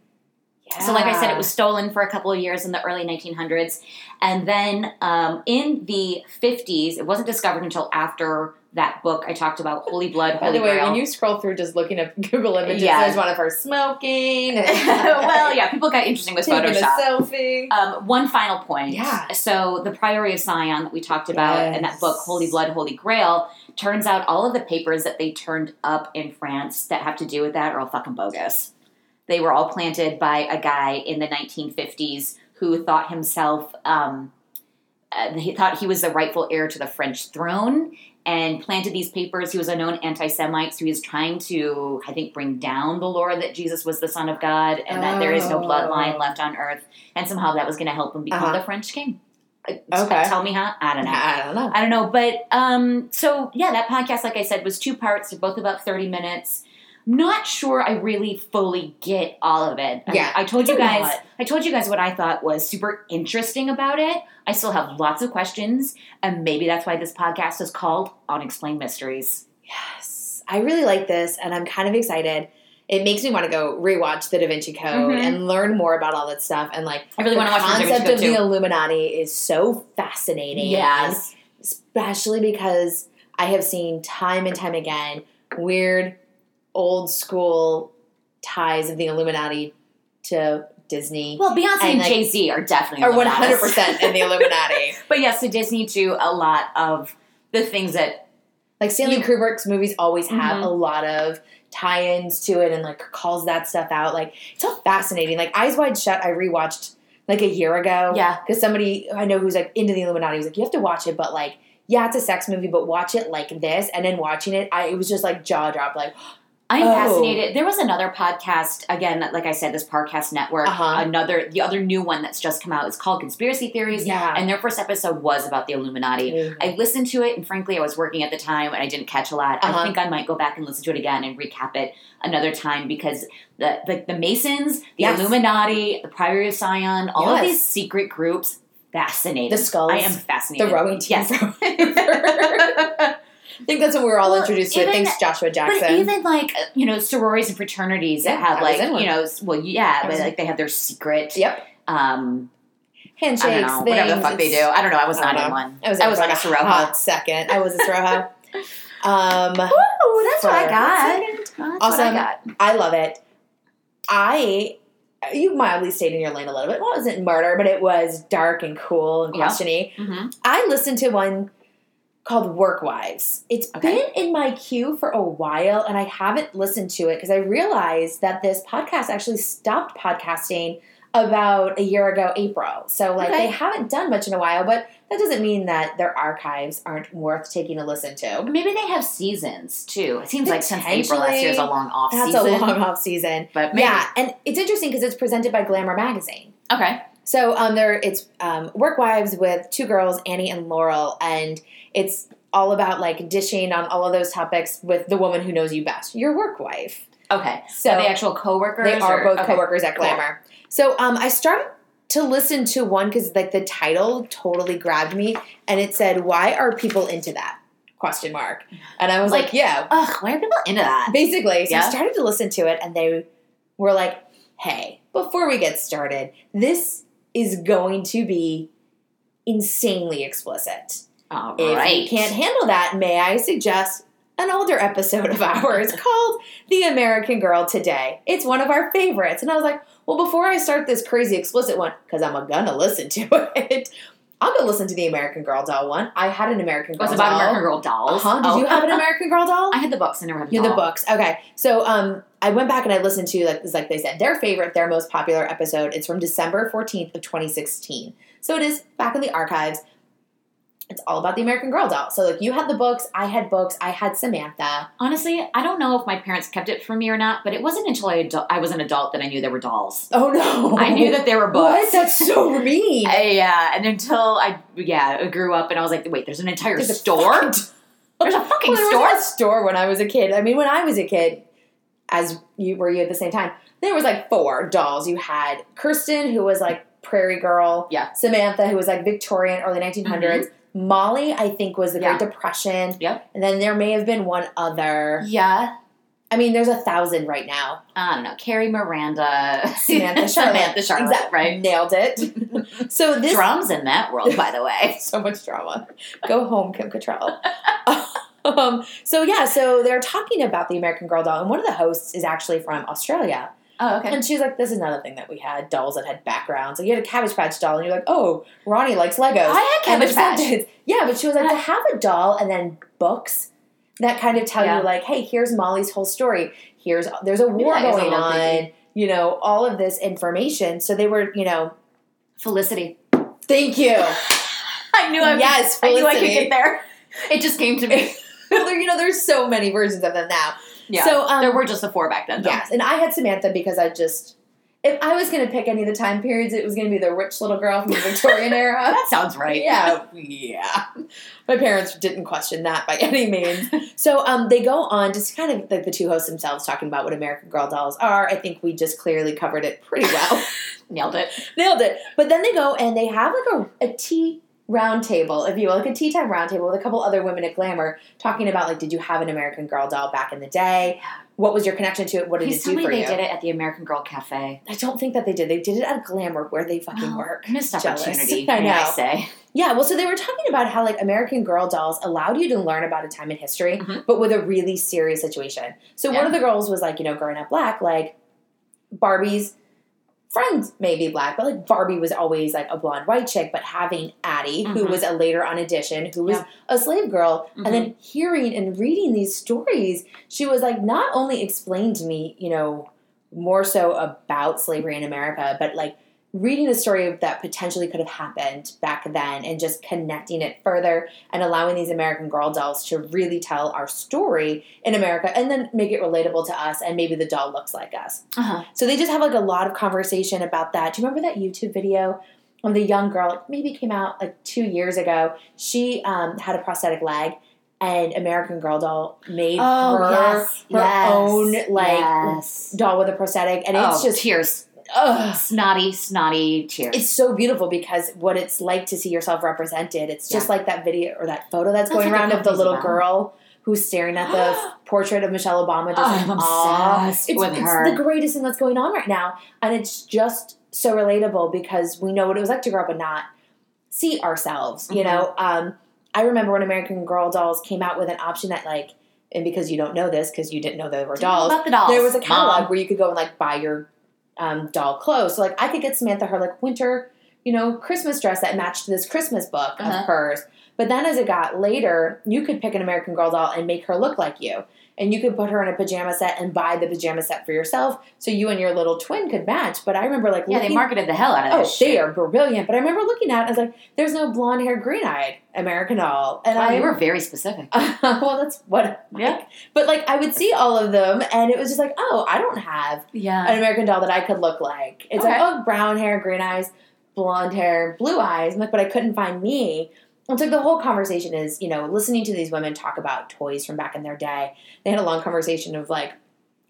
Yeah. So, like I said, it was stolen for a couple of years in the early 1900s. And then um, in the 50s, it wasn't discovered until after that book I talked about, Holy Blood, By Holy the way, Grail. when you scroll through just looking at Google images, Yeah. there's one of her smoking. [laughs] [laughs] Well, yeah, people got interesting with taking a Photoshop. selfie. Um, one final point. Yeah. So the Priory of Sion that we talked about in that book, Holy Blood, Holy Grail, turns out all of the papers that they turned up in France that have to do with that are all fucking bogus. They were all planted by a guy in the 1950s who thought himself, um, uh, he thought he was the rightful heir to the French throne and planted these papers. He was a known anti Semite, so he was trying to, I think, bring down the lore that Jesus was the Son of God and that there is no Oh. bloodline left on earth. And somehow that was going to help him become Uh-huh. the French king. Uh, Okay. Tell me how? I don't know. I don't know. I don't know, but um, so yeah, that podcast, like I said, was two parts. They're both about thirty minutes. Not sure I really fully get all of it. I mean, Yeah, I told you guys. I told you guys what I thought was super interesting about it. I still have lots of questions, and maybe that's why this podcast is called Unexplained Mysteries. Yes. I really like this and I'm kind of excited. It makes me want to go rewatch The Da Vinci Code Mhm. and learn more about all that stuff. And like, I really want to watch the concept of the. Illuminati is so fascinating. Yes. especially because I have seen time and time again weird, old school ties of the Illuminati to Disney. Well, Beyonce And, and, like- Jay Z are definitely or one hundred percent in the Illuminati. [laughs] But yes, to Disney too. A lot of the things that Like Stanley You- Kubrick's movies always have Mhm. a lot of tie-ins to it and like calls that stuff out. Like it's all fascinating. Like Eyes Wide Shut, I rewatched like a year ago. Yeah. because somebody I know who's like into the Illuminati was like, you have to watch it, but like. Yeah, it's a sex movie, but watch it like this, and then watching it, I it was just like jaw drop. Like, I'm Oh. fascinated. There was another podcast again, like I said, this podcast network. Uh-huh. Another, the other new one that's just come out is called Conspiracy Theories, yeah, and their first episode was about the Illuminati. Mhm. I listened to it, and frankly, I was working at the time, and I didn't catch a lot. Uh-huh. I think I might go back and listen to it again and recap it another time because the the, the Masons, the Yes. Illuminati, the Priory of Sion, all of these secret groups, fascinating. The skulls. I am fascinated. the rowing team. Yes. [laughs] [laughs] I think that's when we were all Well, introduced to it. Thanks, Joshua Jackson. But even like you know sororities and fraternities that have like you know well yeah but like they have their secret yep, um handshakes, I don't know things. whatever the fuck they do I don't know I was I not don't in one I was, I was like a Soroha hot second. I was a Soroha. [laughs] um, Ooh, that's what I got that's what I Awesome. got I love it. I you mildly stayed in your lane a little bit. Well, it wasn't murder, but it was dark and cool and Yeah. questiony. mm-hmm. I listened to one called Work Wives. It's Okay. been in my queue for a while and I haven't listened to it because I realized that this podcast actually stopped podcasting about a year ago, April. So like Okay. they haven't done much in a while, but that doesn't mean that their archives aren't worth taking a listen to. maybe they have seasons too it seems like since April last year is a long off That's season a long off season. but maybe Yeah, and it's interesting because it's presented by Glamour magazine. okay So um, there it's um, work wives with two girls, Annie and Laurel, and it's all about like dishing on all of those topics with the woman who knows you best, your work wife. okay So are they actual coworkers they are or- both okay. coworkers at Cool. Glamour. So um, I started to listen to one because like the title totally grabbed me, and it said, "Why are people into that?" Question mark. And I was like, Like- "Yeah, ugh why are people into that basically." So Yeah. I started to listen to it, and they were like, "Hey, before we get started, this is going to be insanely explicit. all If right you can't handle that, may I suggest an older episode of [laughs] ours called The American Girl Today? It's one of our favorites. And I was like, well, before I start this crazy explicit one, because I'm gonna listen to [laughs] it, I'll go listen to the American Girl doll one. I had an American it Girl was about doll. American Girl dolls Uh-huh. Did Oh. you have an American Girl doll? [laughs] I had the books. I never had the You had the books. Okay. So um I went back and I listened to like like they said, their favorite, their most popular episode. It's from December 14th of 2016. So it is back in the archives. It's all about the American Girl doll. So like you had the books, I had books, I had Samantha. Honestly, I don't know if my parents kept it from me or not, but it wasn't until I, adu- I was an adult that I knew there were dolls. Oh no. I knew that there were What? books. That's so [laughs] mean. I, yeah, and until I yeah I grew up and I was like, wait, there's an entire There's a store. fucking- [laughs] There's a [laughs] fucking Well, there store. was a store when I was a kid. I mean, when I was a kid, as you were you at the same time, there was like four dolls. You had Kirsten, who was like Prairie Girl. Yeah. Samantha, who was like Victorian, early 1900s. Molly, I think, was the Yeah. Great Depression. Yep. And then there may have been one other. Yeah, I mean, there's a thousand right now. I don't know. Carrie Miranda, Samantha [laughs] Charlotte. Samantha Charlotte, Exact- right? Nailed it. [laughs] so this Drums in that world, by the way. [laughs] so much drama. Go home, Kim Cattrall. um, so yeah, so they're talking about the American Girl doll, and one of the hosts is actually from Australia. Oh, okay. And she's like, "This is another thing that we had dolls that had backgrounds. Like you had a Cabbage Patch doll, and you're like, oh, Ronnie likes Legos. I had Cabbage Patch. Yeah, but she was like to have a doll and then books that kind of tell Yeah. you like, hey, here's Molly's whole story. Here's there's a war a going on. You know all of this information. So they were, you know, Felicity. thank you. [laughs] I knew I yes, I knew I could get there. It just came to me. [laughs] You know, there's so many versions of them now. Yeah. So um, there were just the four back then. Though. yes, and I had Samantha because I just if I was going to pick any of the time periods, it was going to be the rich little girl from the Victorian [laughs] era. That sounds right. Yeah, yeah. My parents didn't question that by any means. So um, they go on just kind of like the two hosts themselves talking about what American Girl dolls are. I think we just clearly covered it pretty well. [laughs] Nailed it. Nailed it. But then they go and they have like a, a tea round table, if you will, like a tea time round table with a couple other women at Glamour talking about like, did you have an American Girl doll back in the day? What was your connection to it? What did Please it do for they you? did it at the American Girl Cafe. I don't think that they did. They did it at Glamour where they fucking Oh, work. Missed Jealous. opportunity, [laughs] I may I know. say. Yeah, well, so they were talking about how like American Girl dolls allowed you to learn about a time in history, Mhm. but with a really serious situation. So one of the girls was like, you know, growing up black, like Barbie's friends may be black, but like Barbie was always like a blonde white chick, but having Addy, who Mhm. was a later on addition, who was Yeah. a slave girl, Mhm. and then hearing and reading these stories, she was like, not only explained to me, you know, more so about slavery in America, but like reading a story that potentially could have happened back then and just connecting it further and allowing these American Girl dolls to really tell our story in America and then make it relatable to us and maybe the doll looks like us. Uh-huh. So they just have like a lot of conversation about that. Do you remember that YouTube video of the young girl? Maybe came out like two years ago. She um, had a prosthetic leg, and American Girl doll made Oh, her yes. her yes. own like yes. doll with a prosthetic, and it's oh, just tears. Ugh. Snotty, snotty tears. It's so beautiful because what it's like to see yourself represented. It's just Yeah. like that video or that photo that's, That's going the around of the little about. girl who's staring at the [gasps] portrait of Michelle Obama. Just Oh, in I'm obsessed It's, with it's her. the greatest thing that's going on right now, and it's just so relatable because we know what it was like to grow up and not see ourselves. You Mhm. know, um, I remember when American Girl dolls came out with an option that like, and because you don't know this because you didn't know there were dolls, about the dolls. there was a catalog Mom. where you could go and like buy your um, doll clothes. So like I could get Samantha her like winter, you know, Christmas dress that matched this Christmas book Uh-huh. of hers. But then as it got later, you could pick an American Girl doll and make her look like you. And you could put her in a pajama set and buy the pajama set for yourself so you and your little twin could match. But I remember like Yeah, they marketed the hell out of Oh, this they shit. are brilliant. But I remember looking at it, and I was like, there's no blonde haired, green eyed American doll. And I they were very specific. [laughs] well, that's what Yeah. But like I would see all of them and it was just like, oh, I don't have Yeah. an American doll that I could look like. It's like, oh, brown hair, green eyes, blonde hair, blue eyes. I'm like, but I couldn't find me. And so the whole conversation is, you know, listening to these women talk about toys from back in their day. They had a long conversation of like,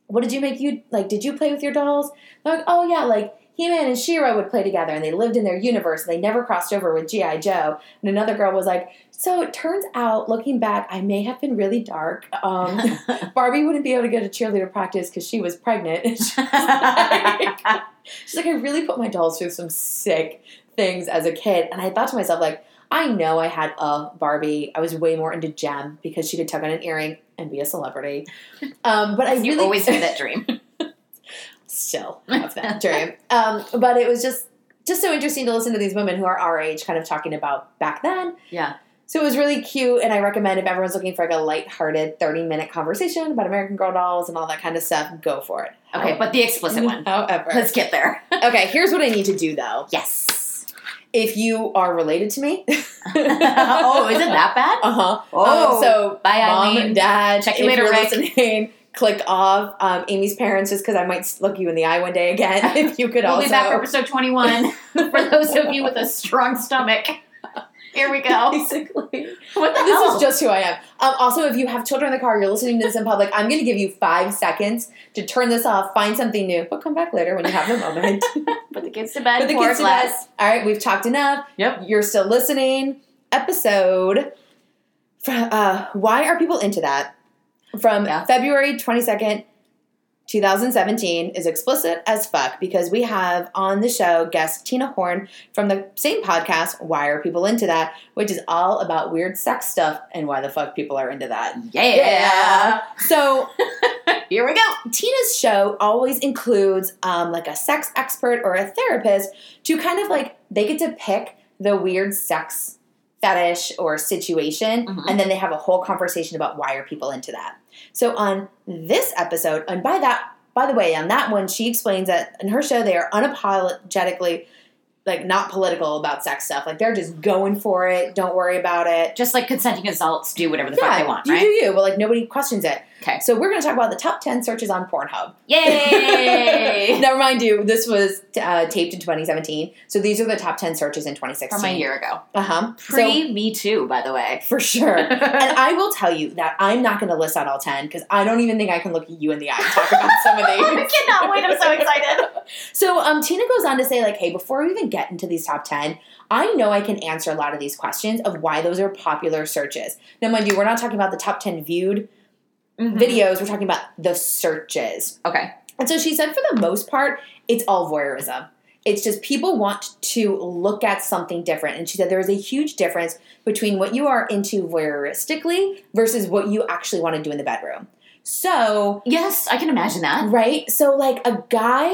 what did you make you like? Did you play with your dolls? They're like, oh yeah, like He Man and She-Ra would play together, and they lived in their universe. And they never crossed over with GI Joe. And another girl was like, so it turns out, looking back, I may have been really dark. Um, [laughs] Barbie wouldn't be able to go to cheerleader practice because she was pregnant. [laughs] She's like, [laughs] she's like, I really put my dolls through some sick things as a kid. And I thought to myself, like, I know I had a Barbie. I was way more into Jem because she could tug on an earring and be a celebrity. Um, but I you really always had that [laughs] dream. still have that dream. Um, but it was just just so interesting to listen to these women who are our age kind of talking about back then. Yeah. So it was really cute, and I recommend if everyone's looking for like a light-hearted 30-minute conversation about American Girl dolls and all that kind of stuff, go for it. Okay, but the explicit [laughs] one. However. Let's get there. okay, here's what I need to do though. Yes. If you are related to me, [laughs] oh, is it that bad? Uh-huh. Oh, Um, so bye, mom, Eileen. dad, Check you later, Rick. listening, [laughs] click off. Um, Amy's parents, just because I might look you in the eye one day again. [laughs] If you could We'll also be back for episode 21 for those of you with a strong stomach. Here we [laughs] go. basically. What the This hell? is just who I am. Um, also, if you have children in the car, you're listening to this in public, I'm going to give you five seconds to turn this off, find something new, but come back later when you have the moment. [laughs] Put the kids to bed. Put the kids a to bed. All right, we've talked enough. Yep. You're still listening. Episode. fr- Uh, why are people into that? From Yeah. February 22nd, 2017 is explicit as fuck because we have on the show guest Tina Horn from the same podcast, Why Are People Into That? which is all about weird sex stuff and why the fuck people are into that. Yeah. So [laughs] Here we go. Tina's show always includes um, like a sex expert or a therapist to kind of like they get to pick the weird sex fetish or situation Mhm. and then they have a whole conversation about why are people into that. So on this episode, and by that by the way, on that one she explains that in her show they are unapologetically like not political about sex stuff. Like they're just going for it. Don't worry about it Just like consenting adults do whatever the fuck they want, you right? do you, but like nobody questions it. Okay. So we're going to talk about the top 10 searches on Pornhub. Yay! [laughs] now, mind you, this was uh, taped in 2017. So these are the top 10 searches in 2016. From a year ago. Uh huh. Pre Me Too, by the way. for sure. [laughs] and I will tell you that I'm not going to list out all 10 because I don't even think I can look at you in the eye and talk about some of [laughs] these. I cannot wait. I'm so excited. So um, Tina goes on to say, like, hey, before we even get into these top 10, I know I can answer a lot of these questions of why those are popular searches. Now, mind you, we're not talking about the top 10 viewed Mhm. videos, we're talking about the searches. Okay. And so she said, for the most part, it's all voyeurism. It's just people want to look at something different. And she said there is a huge difference between what you are into voyeuristically versus what you actually want to do in the bedroom. So, Yes, I can imagine that. right? So, like a guy,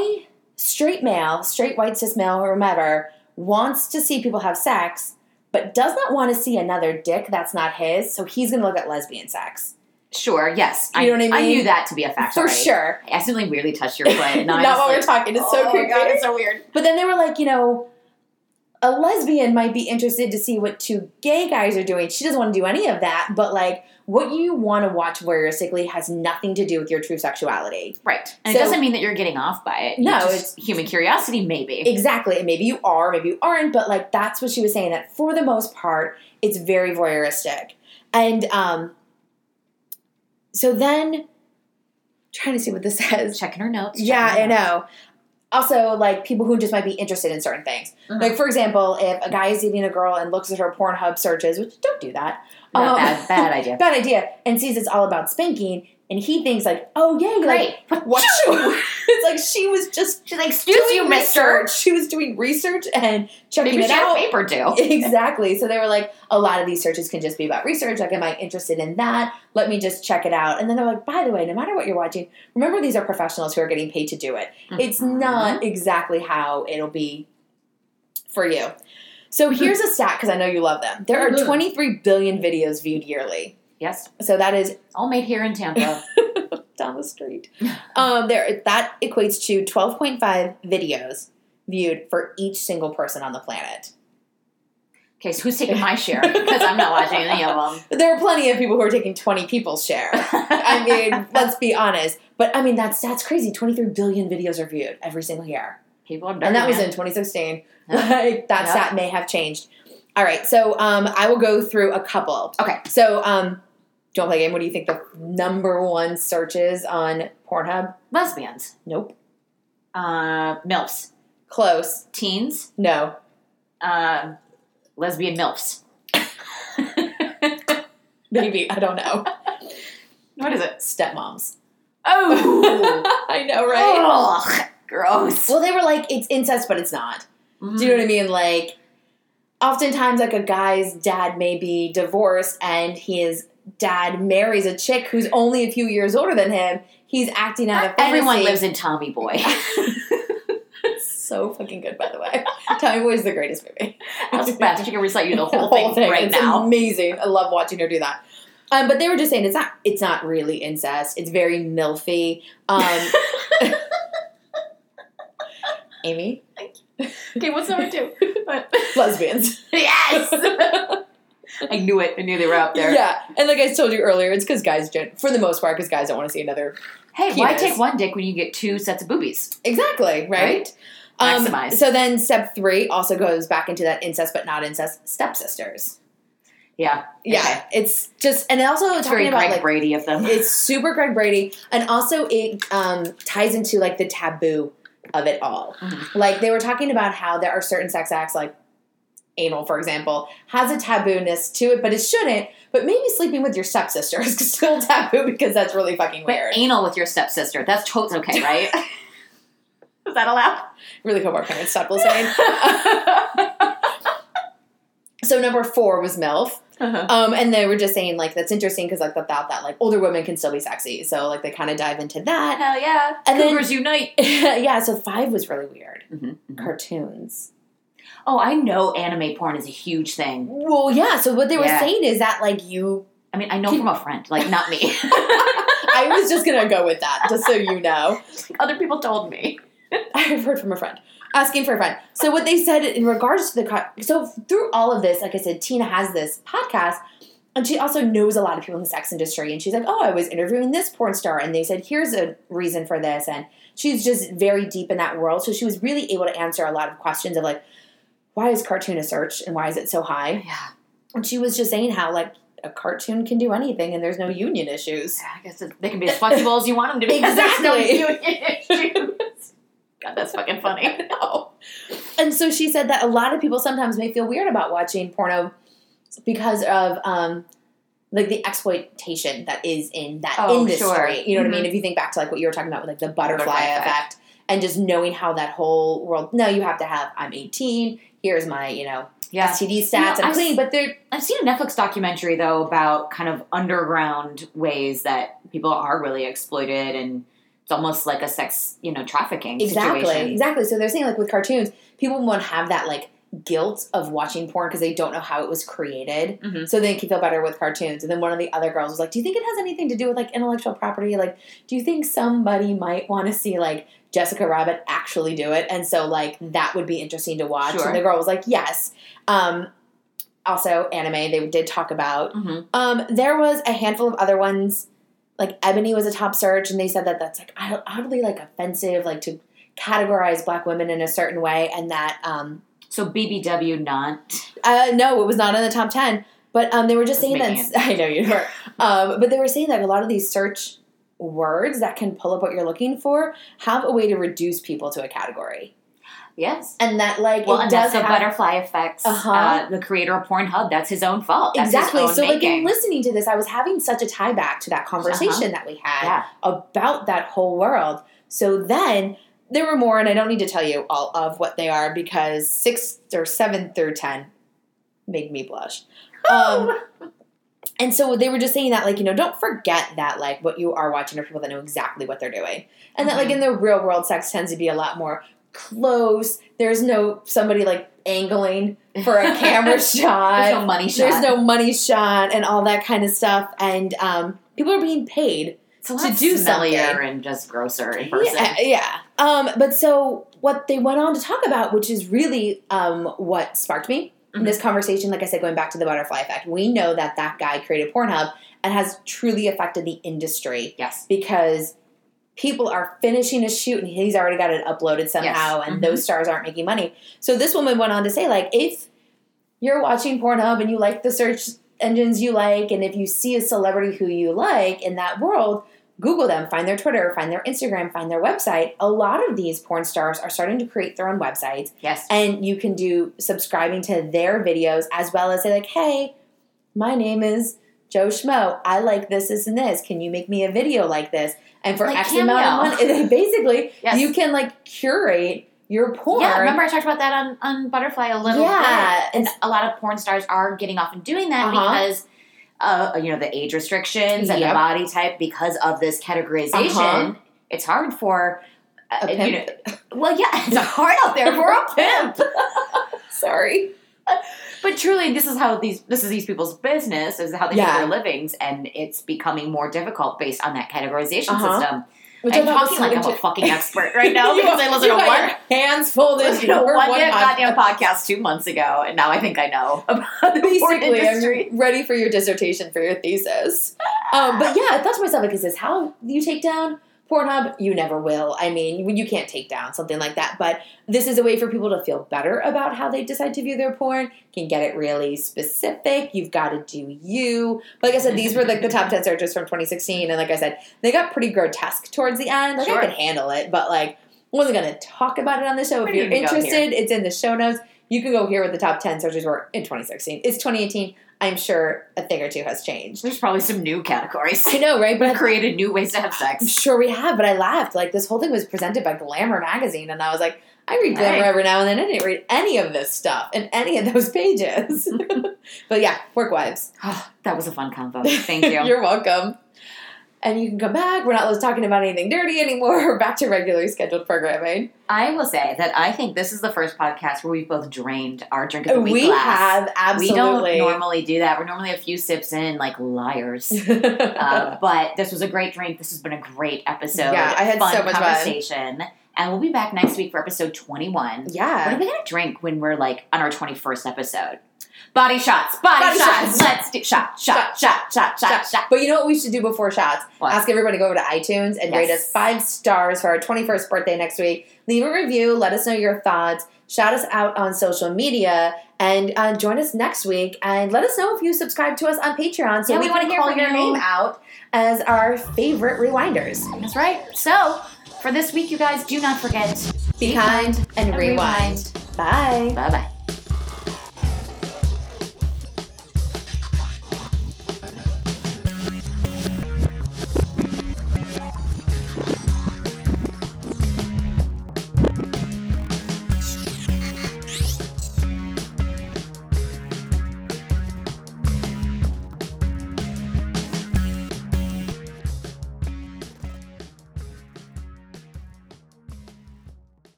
straight male, straight white cis male, or whomever, wants to see people have sex, but does not want to see another dick that's not his. So, he's going to look at lesbian sex. Sure, yes. You know what I mean? I knew that to be a fact. For already. sure. I accidentally weirdly touched your foot. And [laughs] not while we're talking. It's so oh creepy. god, it's so weird. But then they were like, you know, a lesbian might be interested to see what two gay guys are doing. She doesn't want to do any of that, but like what you want to watch voyeuristically has nothing to do with your true sexuality. Right. And So- it doesn't mean that you're getting off by it. No, just- human curiosity, maybe. Exactly. And maybe you are, maybe you aren't, but like that's what she was saying that for the most part, it's very voyeuristic. And um so then trying to see what this says. Checking her notes. Yeah, checking I her notes. know. Also, like people who just might be interested in certain things. Mhm. Like for example, if a guy is dating a girl and looks at her Pornhub searches, which don't do that. No, um, bad, bad idea. [laughs] Bad idea. And sees it's all about spanking, and he thinks like, oh yeah, Great. Like, [laughs] what? [laughs] it's like she was just She's like, excuse you, mister. She was doing research and checking Maybe it out. paper due. [laughs] Exactly. So they were like, a lot of these searches can just be about research. Like, am I interested in that? Let me just check it out. And then they're like, by the way, no matter what you're watching, remember these are professionals who are getting paid to do it. It's Mhm. not exactly how it'll be for you. So here's a stat because I know you love them. There are Mhm. 23 billion videos viewed yearly. Yes. So that is All made here in Tampa. [laughs] down the street. Um, there that equates to 12.5 videos viewed for each single person on the planet. okay, so who's taking my share? Because I'm not watching any of them. But [laughs] there are plenty of people who are taking 20 people's share. I [laughs] mean, let's be honest. But I mean, that's that's crazy. 23 billion videos are viewed every single year. people are dirty, And that was man. in 2016. Yeah. Like, that stat may have changed. All right, so um, I will go through a couple. Okay. So, um, don't play a game. What do you think the number one search is on Pornhub? lesbians, Nope. uh, milfs, Close. teens, No. uh, lesbian milfs. [laughs] Maybe. I don't know. what is it? Stepmoms. Oh, [laughs] I know, right? Ugh, gross. Well, they were like, it's incest, but it's not. Do you know what I mean? Like, oftentimes, like a guy's dad may be divorced and his dad marries a chick who's only a few years older than him. He's acting out of Everyone lives in Tommy Boy. [laughs] so fucking good, by the way. Tommy Boy is the greatest movie. I was fast. She can recite you the [laughs] whole thing, right it's now. Amazing. I love watching her do that. Um, but they were just saying it's not it's not really incest. It's very milfy. Um, [laughs] Amy, Okay, what's number two? lesbians. yes. I knew it. I knew they were out there. Yeah, and like I told you earlier, it's because guys, for the most part, because guys don't want to see another. Hey, why take one dick when you get two sets of boobies? Exactly right. Um, Maximize. so then, step three also goes back into that incest, but not incest stepsisters. Yeah. Yeah, Okay. it's just, and it also It's very talking about Greg like Brady of them. it's super Greg Brady, and also it um, ties into like the taboo of it all. Mhm. Like they were talking about how there are certain sex acts, like anal, for example, has a taboo-ness to it, but it shouldn't. But maybe sleeping with your stepsister is [laughs] still taboo because that's really fucking But weird. anal with your stepsister, that's totally okay, right? [laughs] Is that allowed? really hope our parents stop listening. [laughs] so number four was MILF. Uh-huh. Um, and they were just saying like that's interesting because like without that like older women can still be sexy. So like they kind of dive into that. Hell yeah. And then- Cougars unite. yeah, so five was really weird. Mhm. Cartoons. Oh, I know anime porn is a huge thing. Well, yeah. So what they were Yeah. saying is that like you, I mean, I know from a friend, like not me. [laughs] I was just gonna go with that, just so you know. Other people told me. [laughs] I've heard from a friend asking for a friend. So what they said in regards to the so through all of this, like I said, Tina has this podcast, and she also knows a lot of people in the sex industry. And she's like, oh, I was interviewing this porn star, and they said, here's a reason for this. And she's just very deep in that world. So she was really able to answer a lot of questions of like, why is cartoon a search and why is it so high? Yeah. And she was just saying how like a cartoon can do anything and there's no union issues. I guess they can be as flexible as you want them to be. [laughs] There's no Exactly. union issues. God, that's fucking funny. [laughs] No. And so she said that a lot of people sometimes may feel weird about watching porno because of um like the exploitation that is in that Oh, industry. sure. You know what I mean? Mhm. If you think back to like what you were talking about with like the butterfly, Butterfly effect. effect. and just knowing how that whole world no, you have to have I'm 18, here's my, you know, Yeah. STD stats, You know, I'm I've clean, but they're I've seen a Netflix documentary though about kind of underground ways that people are really exploited and it's almost like a sex, you know, trafficking Exactly, situation. exactly. So they're saying like with cartoons, people won't have that like guilt of watching porn because they don't know how it was created. Mhm. So they can feel better with cartoons. And then one of the other girls was like, "Do you think it has anything to do with like intellectual property? Like, do you think somebody might want to see like Jessica Rabbit actually do it?" And so like that would be interesting to watch. Sure. And the girl was like, "Yes." Um, also, anime they did talk about. Mhm. Um, there was a handful of other ones, like Ebony was a top search, and they said that that's like oddly like offensive, like to categorize black women in a certain way, and that um, So BBW not. uh, no, it was not in the top ten. But um, they were just saying that making [laughs] I know you were, um, but they were saying that a lot of these search words that can pull up what you're looking for have a way to reduce people to a category, Yes. and that like Well, it and does that's the have- butterfly effects. Uh-huh. Uh, the creator of Pornhub, that's his own fault. That's exactly. His own So like in listening to this, I was having such a tie back to that conversation that we had. yeah. about that whole world. So then there were more, and I don't need to tell you all of what they are because six or seven through ten made me blush. Um, [laughs] and so they were just saying that, like, you know, don't forget that, like, what you are watching are people that know exactly what they're doing. And that, like, in the real world, sex tends to be a lot more close. There's no somebody, like, angling for a camera [laughs] [laughs] shot. There's no money shot. There's no money shot and all that kind of stuff. And um, people are being paid it's a lot to do something. and just grosser in person. yeah, yeah. Um, but so what they went on to talk about, which is really um, what sparked me in Mhm. this conversation. Like I said, going back to the butterfly effect, we know that that guy created Pornhub and has truly affected the industry Yes. because people are finishing a shoot and he's already got it uploaded somehow, Yes. and Mhm. those stars aren't making money. So this woman went on to say, like, if you're watching Pornhub and you like the search engines you like, and if you see a celebrity who you like in that world, Google them, find their Twitter, find their Instagram, find their website. A lot of these porn stars are starting to create their own websites, Yes. and you can do subscribing to their videos as well as say, like, hey, my name is Joe Schmo. I like this, this, and this. Can you make me a video like this? And for Like X amount of money, [laughs] basically, Yes. you can like curate your porn. Yeah, remember I talked about that on, on Butterfly a little Yeah, bit. And a lot of porn stars are getting off and doing that Uh-huh. because uh, you know the age restrictions and the body type because of this categorization. Uh-huh. It's hard for uh, you know. Well, yeah, it's hard out there for a [laughs] pimp. [laughs] Sorry. But truly, this is how these this is these people's business. Is how they Yeah. make their livings, and it's becoming more difficult based on that categorization Uh-huh. system. Which I'm I thought was talking like I'm a fucking expert right now [laughs] because I listened to one hands folded. to one one goddamn podcast two months ago, and now I think I know [laughs] about the Basically, industry. I'm ready for your dissertation for your thesis. Um, but yeah, I thought to myself, like, is this how you take down Pornhub? You never will. I mean, you can't take down something like that. But this is a way for people to feel better about how they decide to view their porn. Can get it really specific. You've got to do you. But like I said, these were like the top ten searches from 2016, and like I said, they got pretty grotesque towards the end. Like Sure. I could handle it, but like wasn't going to talk about it on the show. If you're you even go interested, it's in the show notes. You can go here with the top 10 searches were in 2016. It's 2018. I'm sure a thing or two has changed. There's probably some new categories. I know, right? [laughs] But We created new ways to have sex. I'm sure we have, but I laughed. Like, this whole thing was presented by Glamour magazine, and I was like, I read Glamour Hey. every now and then. I didn't read any of this stuff in any of those pages. [laughs] but yeah, work wives. Oh, [sighs] that was a fun convo. [laughs] Thank you. You're welcome. And you can come back. We're not talking about anything dirty anymore. We're [laughs] back to regularly scheduled programming. I will say that I think this is the first podcast where we've both drained our drink of the week We glass. have absolutely. We don't normally do that. We're normally a few sips in, like liars. [laughs] uh, but this was a great drink. This has been a great episode. Yeah, I had fun so much fun. conversation. And we'll be back next week for episode 21. Yeah. What are we going to drink when we're like on our 21st episode? Body shots. Body, Body shots. shots. Let's do shot, shot, shot, shot, shot, shot. But you know what we should do before shots? What? Ask everybody to go over to iTunes and rate us five stars for our 21st birthday next week. Leave a review. Let us know your thoughts. Shout us out on social media and uh, join us next week. And let us know if you subscribe to us on Patreon so Yeah, we, we wanna hear call from your you. name out as our favorite rewinders. That's right. So, for this week, you guys, do not forget Be kind and and rewind. Bye. Bye bye.